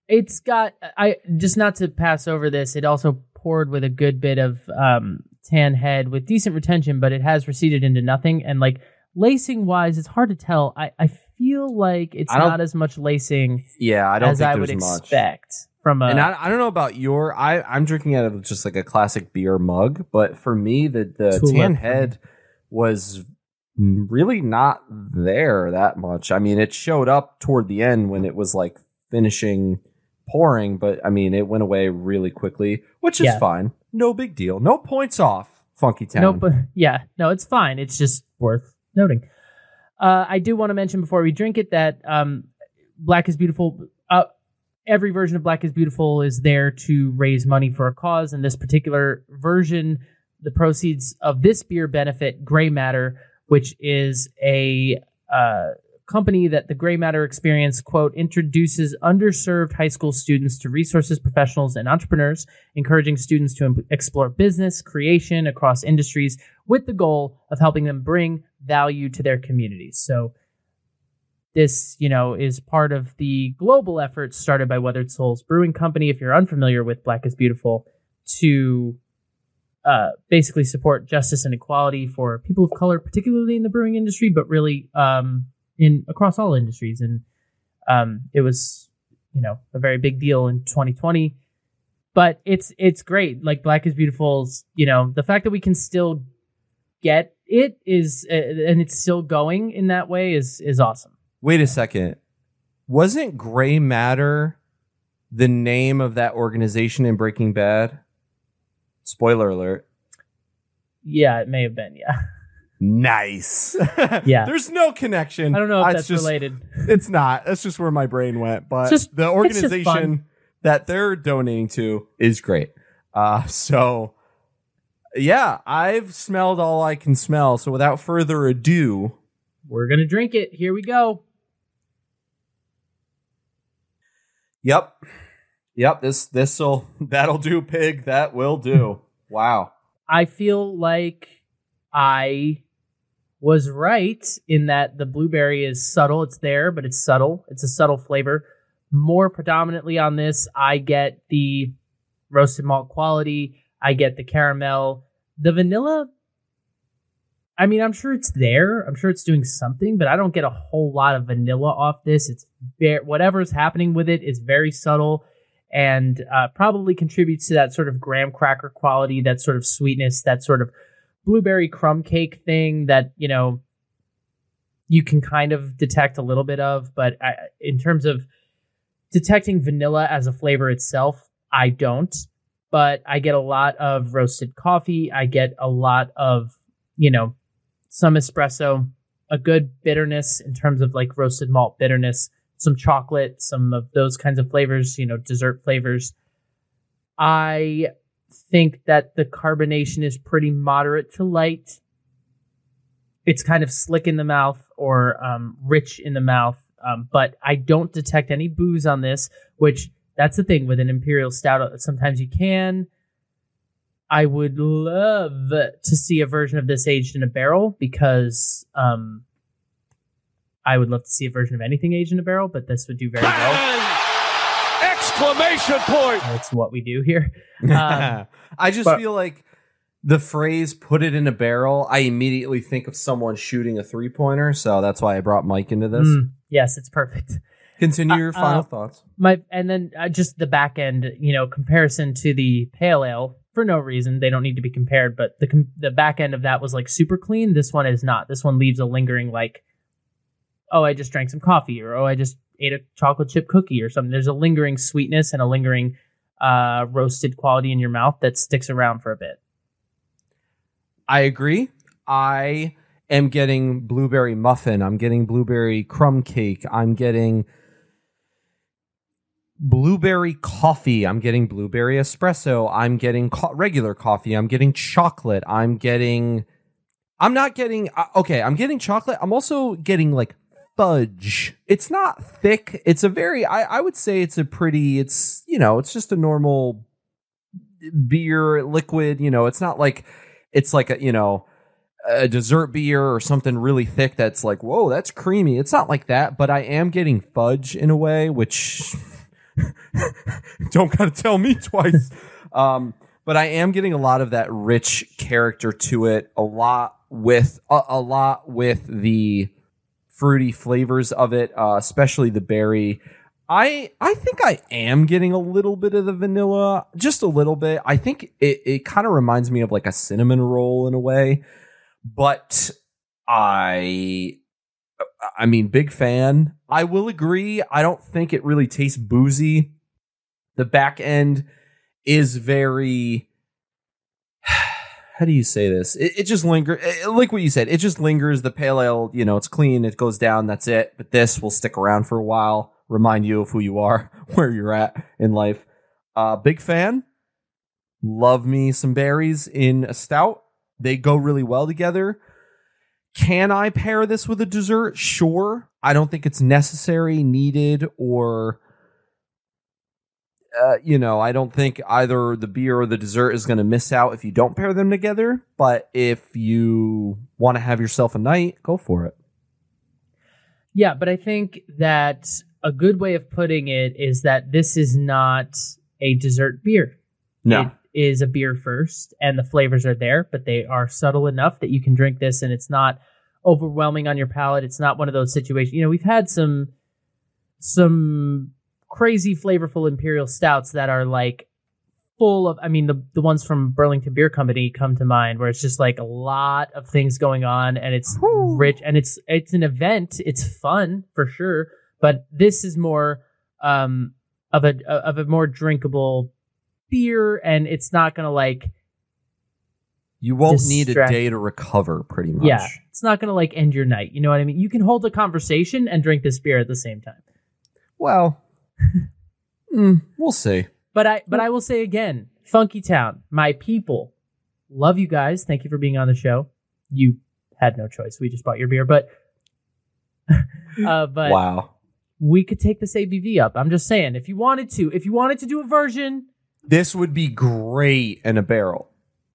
It's got I just not to pass over this. It also poured with a good bit of um, tan head with decent retention, but it has receded into nothing. And like lacing wise, it's hard to tell. I, I feel like it's don't- as much lacing Yeah, I don't as I would much. expect from a. And I, I don't know about your. I I'm drinking out of just like a classic beer mug, but for me, the the Tulip. tan head was really not there that much. I mean, it showed up toward the end when it was like finishing pouring, but I mean, it went away really quickly, which is Yeah. fine. No big deal. No points off. Funky Town. No, but yeah, no, it's fine. It's just worth noting. Uh, I do want to mention before we drink it that um, Black is Beautiful. Uh, every version of Black is Beautiful is there to raise money for a cause. And this particular version, the proceeds of this beer benefit Gray Matter, which is a uh, company that the Gray Matter Experience, quote, introduces underserved high school students to resources professionals and entrepreneurs, encouraging students to explore business, creation across industries with the goal of helping them bring value to their communities. So, this, you know, is part of the global effort started by Weathered Souls Brewing Company. If you're unfamiliar with Black is Beautiful, to uh, basically support justice and equality for people of color, particularly in the brewing industry, but really um, in across all industries. And um, it was, you know, a very big deal in 2020. But it's it's great. Like Black is Beautiful's, you know, the fact that we can still get it is, uh, and it's still going in that way is is awesome. Wait a second. Wasn't Gray Matter the name of that organization in Breaking Bad? Spoiler alert. Yeah, it may have been. Yeah, Nice. Yeah. There's no connection. I don't know if It's that's just- related. It's not. That's just where my brain went. But Just- the it's just organization fun. that they're donating to is great. Uh, so yeah, I've smelled all I can smell. So without further ado, We're gonna drink it. Here we go. yep, yep. This this'll that'll do, pig. That will do. Wow. I feel like I was right in that the blueberry is subtle. It's there, but it's subtle. It's a subtle flavor. More predominantly on this, I get the roasted malt quality. I get the caramel. The vanilla, I mean, I'm sure it's there. I'm sure it's doing something, but I don't get a whole lot of vanilla off this. It's very, whatever's happening with it is very subtle and uh, probably contributes to that sort of graham cracker quality, that sort of sweetness, that sort of blueberry crumb cake thing that you know you can kind of detect a little bit of. But I, in terms of detecting vanilla as a flavor itself, I don't. But I get a lot of roasted coffee. I get a lot of you know some espresso, a good bitterness in terms of like roasted malt bitterness some chocolate, some of those kinds of flavors, you know, dessert flavors. I think that the carbonation is pretty moderate to light. It's kind of slick in the mouth or um, rich in the mouth, um, but I don't detect any booze on this, which that's the thing with an imperial stout. Sometimes you can. I would love to see a version of this aged in a barrel because um, I would love to see a version of anything aged in a barrel, but this would do very well. Exclamation point! That's what we do here. Um, I just but- feel like the phrase "put it in a barrel." I immediately think of someone shooting a three pointer, so that's why I brought Mike into this. mm, yes, it's perfect. Continue your Uh, final uh, thoughts. My and then uh, just the back end, you know, comparison to the pale ale for no reason. They don't need to be compared, but the com- the back end of that was like super clean. This one is not. This one leaves a lingering like, oh, I just drank some coffee, or oh, I just ate a chocolate chip cookie or something. There's a lingering sweetness and a lingering uh, roasted quality in your mouth that sticks around for a bit. I agree. I am getting blueberry muffin. I'm getting blueberry crumb cake. I'm getting blueberry coffee. I'm getting blueberry espresso. I'm getting co- regular coffee. I'm getting chocolate. I'm getting. I'm not getting. Uh, okay, I'm getting chocolate. I'm also getting like fudge. It's not thick. It's a very. I, I would say it's a pretty. It's you know. It's just a normal beer liquid. You know. It's not like. It's like a you know a dessert beer or something really thick that's like, whoa, that's creamy. It's not like that, but I am getting fudge in a way, which don't gotta tell me twice. um, but I am getting a lot of that rich character to it, a lot with a, a lot with the fruity flavors of it, uh, especially the berry. I I think I am getting a little bit of the vanilla, just a little bit. I think it, it kind of reminds me of like a cinnamon roll in a way but I I mean big fan. I will agree. I don't think it really tastes boozy. The back end is very how do you say this? It, it just lingers, like what you said. It just lingers. The pale ale, you know, it's clean. It goes down. That's it. But this will stick around for a while. Remind you of who you are, where you're at in life. Uh, big fan. Love me some berries in a stout. They go really well together. can I pair this with a dessert? Sure. I don't think it's necessary, needed, or uh, you know, I don't think either the beer or the dessert is going to miss out if you don't pair them together. But if you want to have yourself a night, go for it. Yeah, but I think that a good way of putting it is that this is not a dessert beer. No. It is a beer first, and the flavors are there, but they are subtle enough that you can drink this and it's not overwhelming on your palate. It's not one of those situations. You know, we've had some some crazy flavorful imperial stouts that are like full of I mean the the ones from Burlington Beer Company come to mind where it's just like a lot of things going on and it's rich and it's it's an event. It's fun for sure, but this is more um of a of a more drinkable beer and it's not going to like You won't need a day to recover, pretty much. yeah, it's not going to like end your night. You know what I mean? You can hold a conversation and drink this beer at the same time. Well, mm, we'll see. But I but I will say again, Funky Town, my people, love you guys. Thank you for being on the show. You had no choice. We just bought your beer, but uh, but wow. we could take this ABV up. I'm just saying, if you wanted to, if you wanted to do a version, This would be great in a barrel.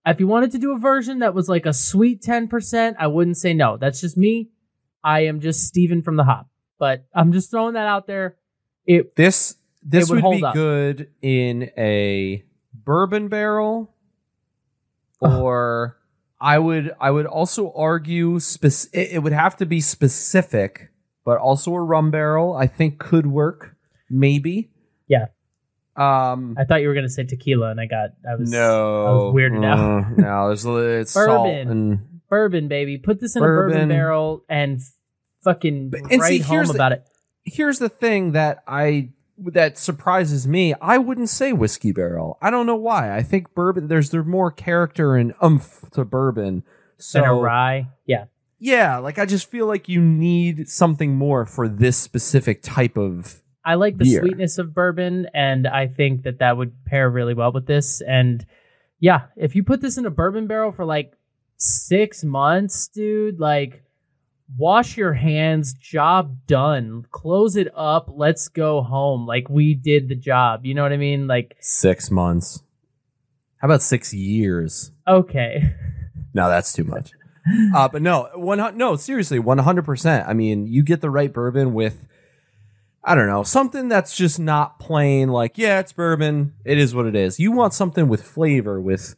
if you wanted to do a version that was like a sweet 10%, I wouldn't say no. That's just me. I am just Stephen from the hop. But I'm just throwing that out there. It This this would would, be up. good in a bourbon barrel, or I would I would also argue spec- it, it would have to be specific, but also a rum barrel I think could work maybe. Yeah. Um. I thought you were gonna say tequila, and I got I was no, I was weirded out. Uh, no, there's it's salt Bourbon. and bourbon, baby. Put this in a bourbon Bourbon. barrel and fucking and write see, home the- about it. Here's the thing that I that surprises me. I wouldn't say whiskey barrel. I don't know why. I think bourbon. There's there's more character and umph to bourbon. So and a rye. Yeah. yeah, like I just feel like you need something more for this specific type of. I like the Beer. sweetness of bourbon, and I think that that would pair really well with this. And yeah, if you put this in a bourbon barrel for like six months, dude, like wash your hands, job done, close it up, let's go home. Like we did the job. You know what I mean? Like, Six months. How about six years? okay. No, that's too much. Uh, but no, one no, seriously, one hundred percent. I mean, you get the right bourbon with, I don't know, something that's just not plain. Like, yeah, it's bourbon. It is what it is. You want something with flavor, with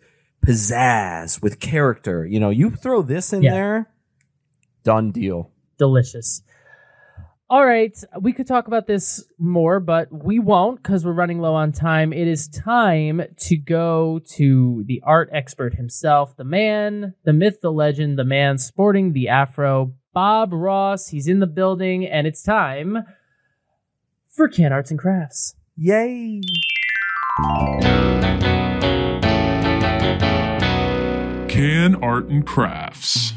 pizzazz, with character. You know, you throw this in Yeah. there, done deal. delicious. All right, we could talk about this more, but we won't because we're running low on time. It is time to go to the art expert himself, the man, the myth, the legend, the man sporting the afro, Bob Ross. He's in the building, and it's time for Can Arts and Crafts. Yay! Can Art and Crafts.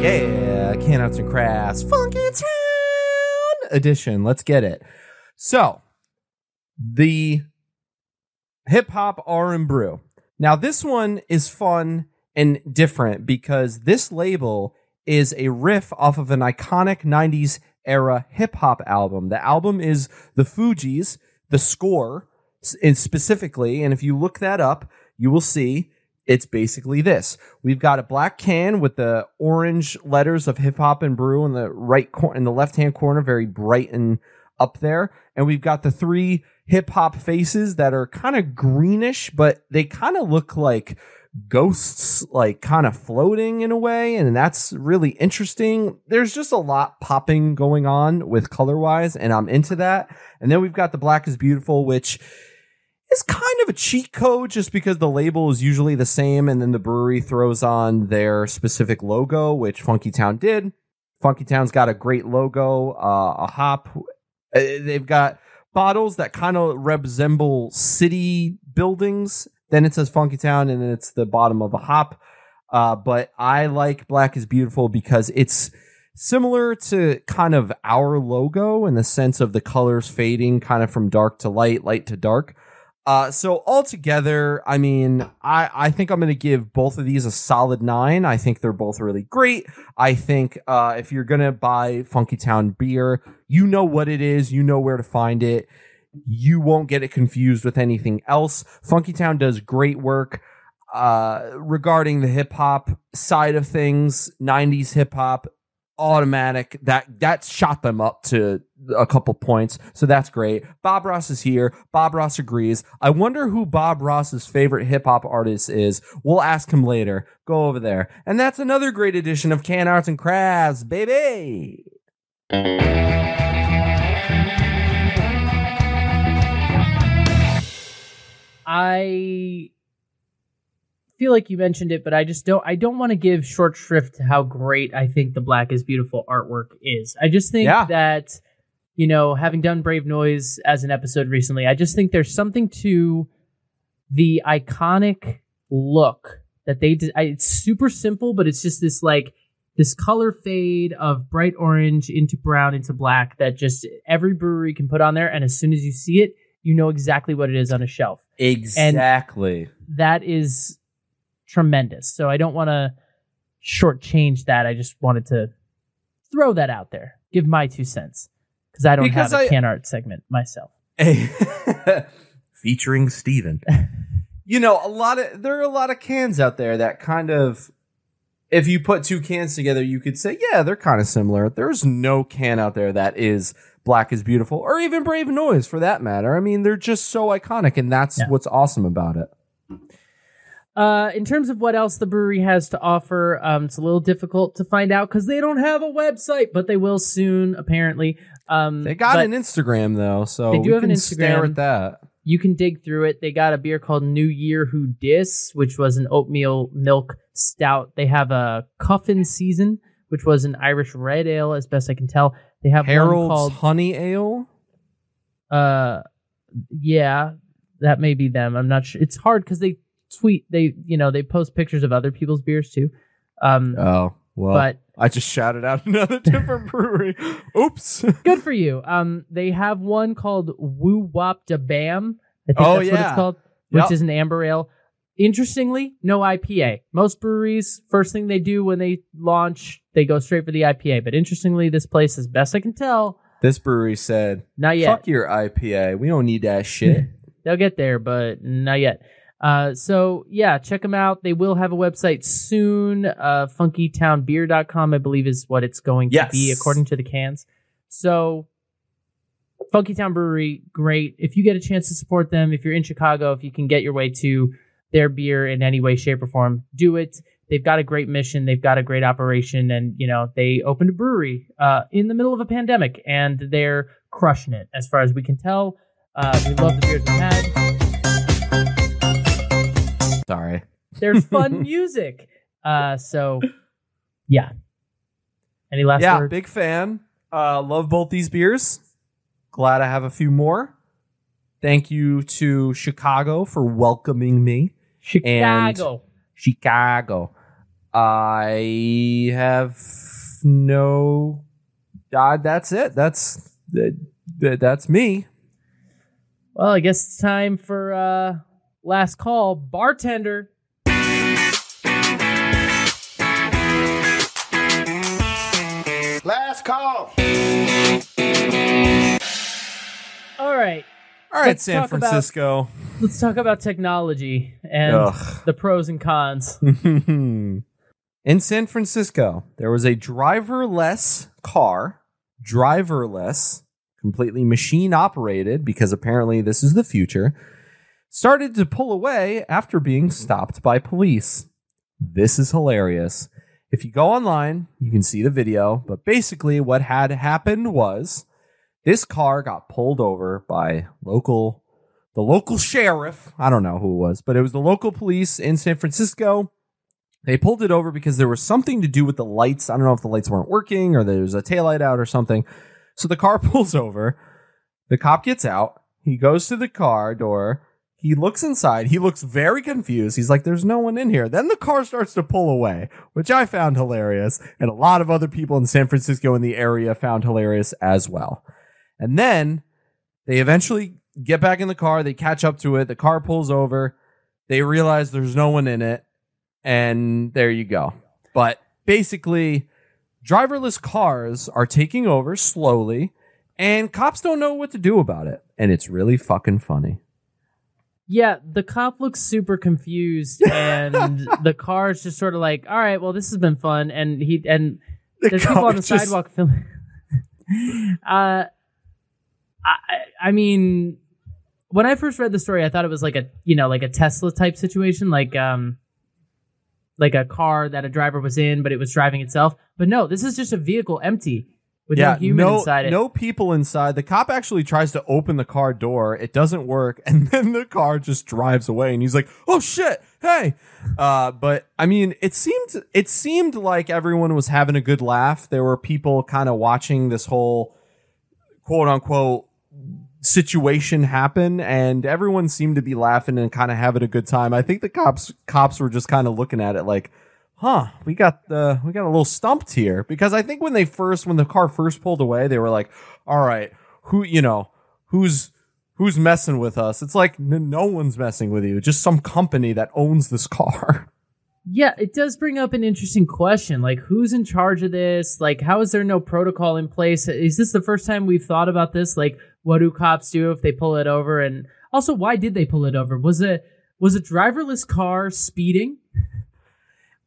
Yeah, Can Arts and Crafts, Funky Town edition. Let's get it. So, the hip hop R and brew. Now, this one is fun and different because this label is a riff off of an iconic 90s era hip hop album. The album is The Fugees, the score, and specifically, and if you look that up, you will see it's basically this. We've got a black can with the orange letters of hip hop and brew in the right corner, in the left hand corner, very bright and up there. And we've got the three hip hop faces that are kind of greenish, but they kind of look like ghosts, like kind of floating in a way. And that's really interesting. There's just a lot popping going on with color wise, and I'm into that. And then we've got the black is beautiful, which is kind of a cheat code just because the label is usually the same and then the brewery throws on their specific logo, which Funky Town did. Funky Town's got a great logo, uh, a hop. Uh, They've got bottles that kind of resemble city buildings. Then it says Funky Town and then it's the bottom of a hop. Uh, but I like Black is Beautiful because it's similar to kind of our logo in the sense of the colors fading kind of from dark to light, light to dark. Uh, so altogether, I mean, I, I think I'm going to give both of these a solid nine. I think they're both really great. I think uh, if you're going to buy Funky Town beer, you know what it is, you know where to find it. You won't get it confused with anything else. Funky Town does great work uh, regarding the hip hop side of things, 90s hip hop, automatic. That that shot them up to a couple points, so that's great. Bob Ross is here. Bob Ross agrees. I wonder who Bob Ross's favorite hip hop artist is. We'll ask him later. Go over there, and that's another great edition of Can Arts and Crafts, baby. I feel like you mentioned it, but I just don't. I don't want to give short shrift to how great I think the Black is Beautiful artwork is. I just think Yeah. that you know, having done Brave Noise as an episode recently, I just think there's something to the iconic look that they did. I, it's super simple, but it's just this like this color fade of bright orange into brown into black that just every brewery can put on there, and as soon as you see it, you know exactly what it is on a shelf Exactly. that is tremendous. So I don't want to shortchange that. I just wanted to throw that out there, give my two cents because I don't Because have a I- can art segment myself. featuring Stephen. you know, a lot of there are a lot of cans out there that kind of if you put two cans together, you could say, yeah, they're kind of similar. There's no can out there that is Black is Beautiful or even Brave Noise for that matter. I mean, they're just so iconic and that's Yeah. what's awesome about it. Uh, in terms of what else the brewery has to offer, um, it's a little difficult to find out because they don't have a website, but they will soon, apparently. Um, They got an Instagram though, so They do have an can stare Instagram. at that. you can dig through it. They got a beer called New Year Who Dis, which was an oatmeal milk stout. They have a Cuffin Season, which was an Irish red ale, as best I can tell. They have one Harold's called Honey Ale. uh, yeah, that may be them. I'm not sure. It's hard because they tweet, they you know they post pictures of other people's beers too. Um, Oh, well. but I just shouted out another different brewery. Oops. good for you. Um, they have one called Woo Wop Da Bam. I think Oh, that's what yeah. it's called, which Yep. is an amber ale. Interestingly, no IPA. Most breweries, first thing they do when they launch, they go straight for the IPA. But interestingly, this place, as best I can tell, this brewery said, not yet. "Fuck your IPA. We don't need that shit." They'll get there, but not yet. Uh, so yeah, check them out. They will have a website soon. Uh, funkytownbeer.com, I believe, is what it's going to be according to the cans. So Funkytown Brewery, great. If you get a chance to support them, if you're in Chicago, if you can get your way to their beer in any way, shape, or form, do it. They've got a great mission. They've got a great operation, and you know they opened a brewery uh, in the middle of a pandemic, and they're crushing it as far as we can tell. Uh, we love the beers we've had. Sorry. There's fun music. Uh, so yeah. Any last yeah, words? big fan. Uh, love both these beers. Glad I have a few more. Thank you to Chicago for welcoming me. Chicago. Chicago. I have no. Uh, that's it. That's that, that- that's me. Well, I guess it's time for uh last call. Bartender. Last call. All right. All right, Let's San talk about- Francisco. Let's talk about technology and Ugh. the pros and cons. In San Francisco, there was a driverless car, driverless, completely machine operated, because apparently this is the future, started to pull away after being stopped by police. This is hilarious. If you go online, you can see the video, but basically what had happened was this car got pulled over by local the local sheriff. I don't know who it was, but it was the local police in San Francisco. They pulled it over because there was something to do with the lights. I don't know if the lights weren't working or there was a taillight out or something. So the car pulls over. The cop gets out. He goes to the car door. He looks inside. He looks very confused. He's like, there's no one in here. Then the car starts to pull away, which I found hilarious. And a lot of other people in San Francisco in the area found hilarious as well. And then they eventually get back in the car. They catch up to it. The car pulls over. They realize there's no one in it, and there you go. But basically, driverless cars are taking over slowly, and cops don't know what to do about it, and it's really fucking funny. Yeah, the cop looks super confused, and the car is just sort of like, "All right, well, this has been fun." And he and The there's people on the just- sidewalk filming. uh, I I mean, when I first read the story, I thought it was like a you know like a Tesla type situation, like um, like a car that a driver was in, but it was driving itself. But no, this is just a vehicle empty with no human no, inside it. no people inside. The cop actually tries to open the car door. It doesn't work, and then the car just drives away. And he's like, "Oh shit, hey!" Uh, but I mean, it seemed it seemed like everyone was having a good laugh. There were people kind of watching this whole quote unquote situation happen, and everyone seemed to be laughing and kind of having a good time. I think the cops cops were just kind of looking at it like huh we got the we got a little stumped here because i think when they first when the car first pulled away they were like all right who you know who's who's messing with us it's like n- no one's messing with you just some company that owns this car Yeah, it does bring up an interesting question. Like, who's in charge of this? Like, how is there no protocol in place? Is this the first time we've thought about this? Like, what do cops do if they pull it over? And also, why did they pull it over? Was it was a driverless car speeding?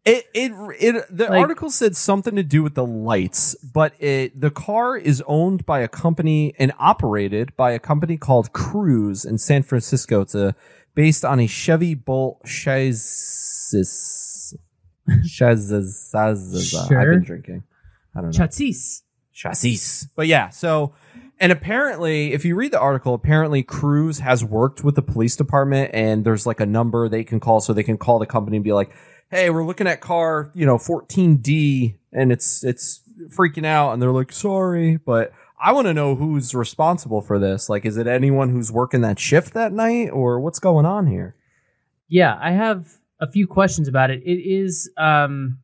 It it it the Like- article said something to do with the lights but it the car is owned by a company and operated by a company called Cruise in San Francisco. It's a based on a Chevy Bolt chassis. Chassis. I've been drinking. I don't know. Chassis. chassis. But yeah, so and apparently, if you read the article, apparently Cruise has worked with the police department, and there's like a number they can call, so they can call the company and be like, "Hey, we're looking at car, you know, 14D, and it's it's freaking out," and they're like, "Sorry," but. I want to know who's responsible for this. Like, is it anyone who's working that shift that night, or what's going on here? Yeah, I have a few questions about it. It is, um,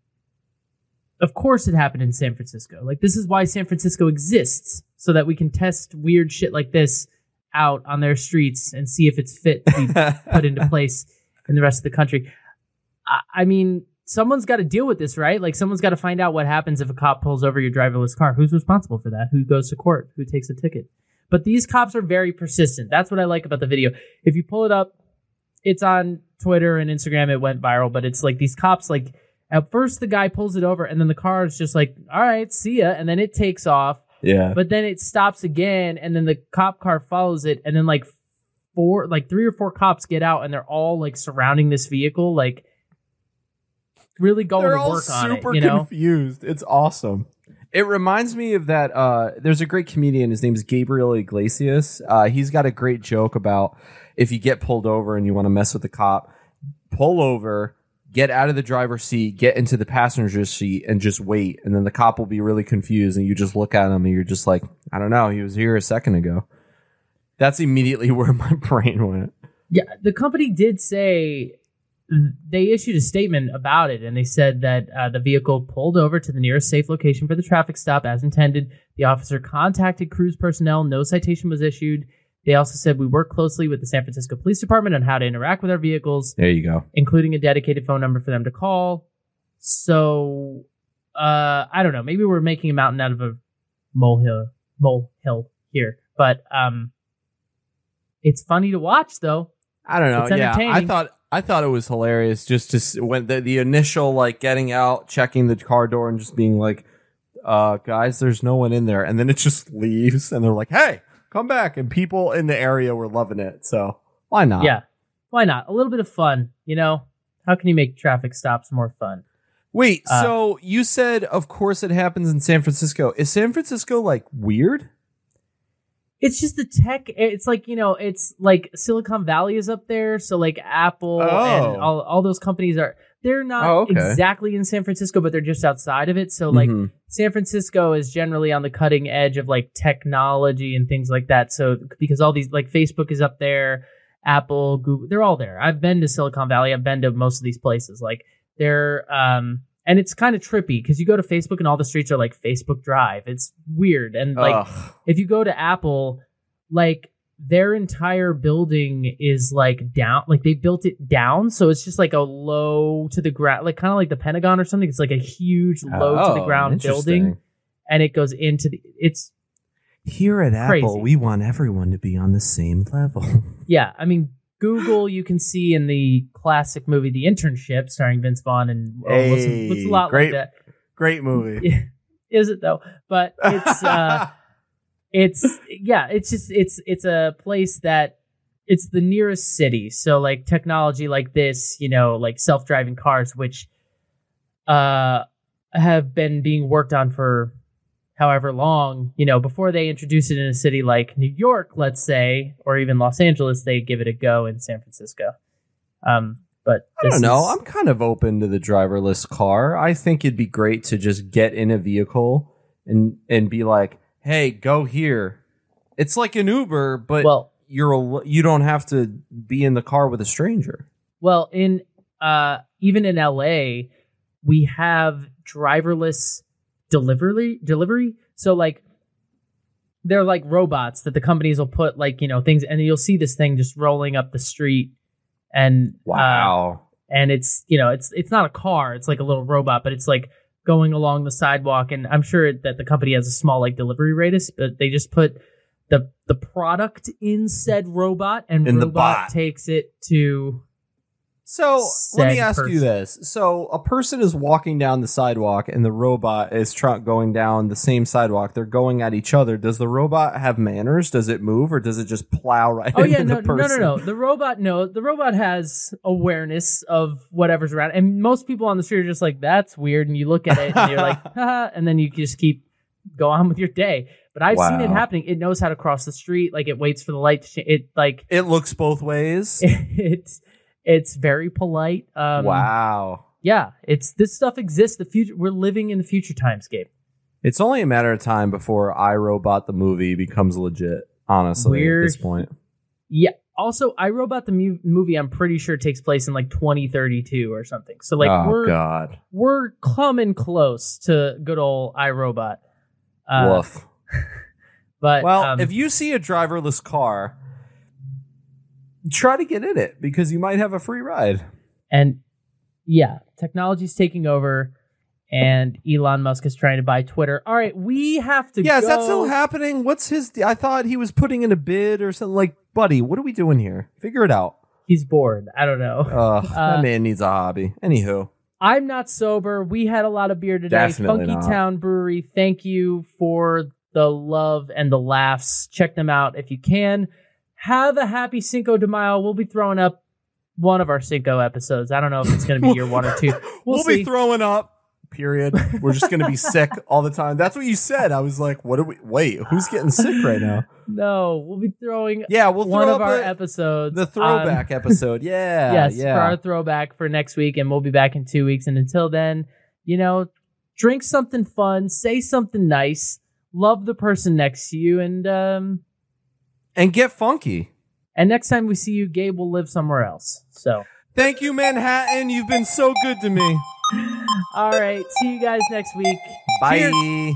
of course, it happened in San Francisco. Like, this is why San Francisco exists, so that we can test weird shit like this out on their streets and see if it's fit to be put into place in the rest of the country. I, mean, someone's got to deal with this, right? Like, someone's got to find out what happens if a cop pulls over your driverless car. Who's responsible for that? Who goes to court? Who takes a ticket? But these cops are very persistent. That's what I like about the video. If you pull it up, it's on Twitter and Instagram. It went viral, but it's like these cops, like, at first the guy pulls it over and then the car is just like, all right, see ya. And then it takes off yeah, but then it stops again and then the cop car follows it and then like four like three or four cops get out and they're all like surrounding this vehicle like really going they're to all work on it super you know confused. It's awesome. It reminds me of that. Uh, there's a great comedian. His name's Gabriel Iglesias. Uh, he's got a great joke about if you get pulled over and you want to mess with the cop, pull over, get out of the driver's seat, get into the passenger seat, and just wait. And then the cop will be really confused, and you just look at him, and you're just like, I don't know. He was here a second ago. That's immediately where my brain went. yeah the company did say they issued a statement about it and they said that uh, the vehicle pulled over to the nearest safe location for the traffic stop as intended the officer contacted cruise personnel no citation was issued they also said we work closely with the san francisco police department on how to interact with our vehicles There you go. including a dedicated phone number for them to call. So, uh, I don't know. Maybe we're making a mountain out of a molehill, molehill here, but um, it's funny to watch though. I don't know. It's Yeah, I thought I thought it was hilarious just to when the the initial like getting out, checking the car door, and just being like, "Uh, guys, there's no one in there," and then it just leaves, and they're like, "Hey, come back!" And people in the area were loving it, so why not? Yeah, why not? A little bit of fun, you know. How can you make traffic stops more fun? Wait, Uh, so you said, of course, it happens in San Francisco. Is San Francisco like weird? It's just the tech. It's like you know, it's like Silicon Valley is up there, so like Apple Oh. and all all those companies are. They're not Oh, okay. exactly in San Francisco, but they're just outside of it. So like Mhm. San Francisco is generally on the cutting edge of like technology and things like that. So because all these like Facebook is up there, Apple, Google, they're all there. I've been to Silicon Valley. I've been to most of these places. Like they're um and it's kind of trippy because you go to Facebook and all the streets are like Facebook Drive. It's weird and like Ugh. if you go to Apple, like their entire building is like down like they built it down so it's just like a low to the ground like kind of like the pentagon or something it's like a huge low to the Oh, ground building and it goes into the it's Here at Crazy. Apple, we want everyone to be on the same level. yeah i mean google you can see in the classic movie the internship starring vince vaughn and oh, looks, Hey, looks a lot great. like that Great movie. Is it though but it's uh it's yeah it's just it's it's a place that it's the nearest city so like technology like this you know like self-driving cars which uh have been being worked on for however long you know before they introduce it in a city like new york let's say or even los angeles they give it a go in san francisco um but I don't know. is- I'm kind of open to the driverless car. I think it'd be great to just get in a vehicle and and be like, "Hey, go here." It's like an Uber, but well you're a, you don't have to be in the car with a stranger. Well, in uh even in LA, we have driverless delivery delivery. So like they're like robots that the companies will put like, you know, things and you'll see this thing just rolling up the street and uh, Wow. and it's, you know, it's it's not a car, it's like a little robot, but it's like going along the sidewalk and I'm sure that the company has a small like delivery radius, but they just put the the product in said robot and In robot bot. takes it to So let me ask you this: So a person is walking down the sidewalk, and the robot is tr- going down the same sidewalk. They're going at each other. Does the robot have manners? Does it move, or does it just plow right Oh into yeah, no, the no, no, no. The robot, no, the robot has awareness of whatever's around, and most people on the street are just like, "That's weird," and you look at it and you're like, Haha, and then you just keep go on with your day. But I've seen it happening. It knows how to cross the street. Like it waits for the light to change. It like It looks both ways. it's it's very polite. Um, wow. Yeah, it's this stuff exists. The future. We're living in the future timescape. It's only a matter of time before iRobot the movie becomes legit. Honestly, We're- at this point, Yeah. Also, iRobot the mu- movie, I'm pretty sure takes place in like 2032 or something. So like oh we're god, we're coming close to good old iRobot. Uh, woof. But Well, um, if you see a driverless car, try to get in it because you might have a free ride. and yeah, technology's taking over, and Elon Musk is trying to buy Twitter. All right, we have to. Yeah, is that still happening? What's his? I thought he was putting in a bid or something. Like, buddy, what are we doing here? Figure it out. He's bored. I don't know. Ugh, Uh, that man needs a hobby. Anywho, I'm not sober. We had a lot of beer today. Definitely Funky not. Town Brewery. Thank you for the love and the laughs. Check them out if you can. Have a happy Cinco de Mayo. We'll be throwing up one of our Cinco episodes. I don't know if it's going to be your one or two. We'll, be throwing up. Period. We're just gonna be sick all the time. That's what you said. I was like, what are we? Wait, who's getting sick right now? no, we'll be throwing Yeah, we'll one of our a- episodes. the on- throwback episode. Yeah, yes, yeah. for our throwback for next week, and we'll be back in two weeks. And until then, you know, drink something fun, say something nice, love the person next to you, and um, and get funky. and next time we see you, Gabe will live somewhere else. So, Thank you, Manhattan. You've been so good to me. all right, see you guys next week. Bye. Cheers.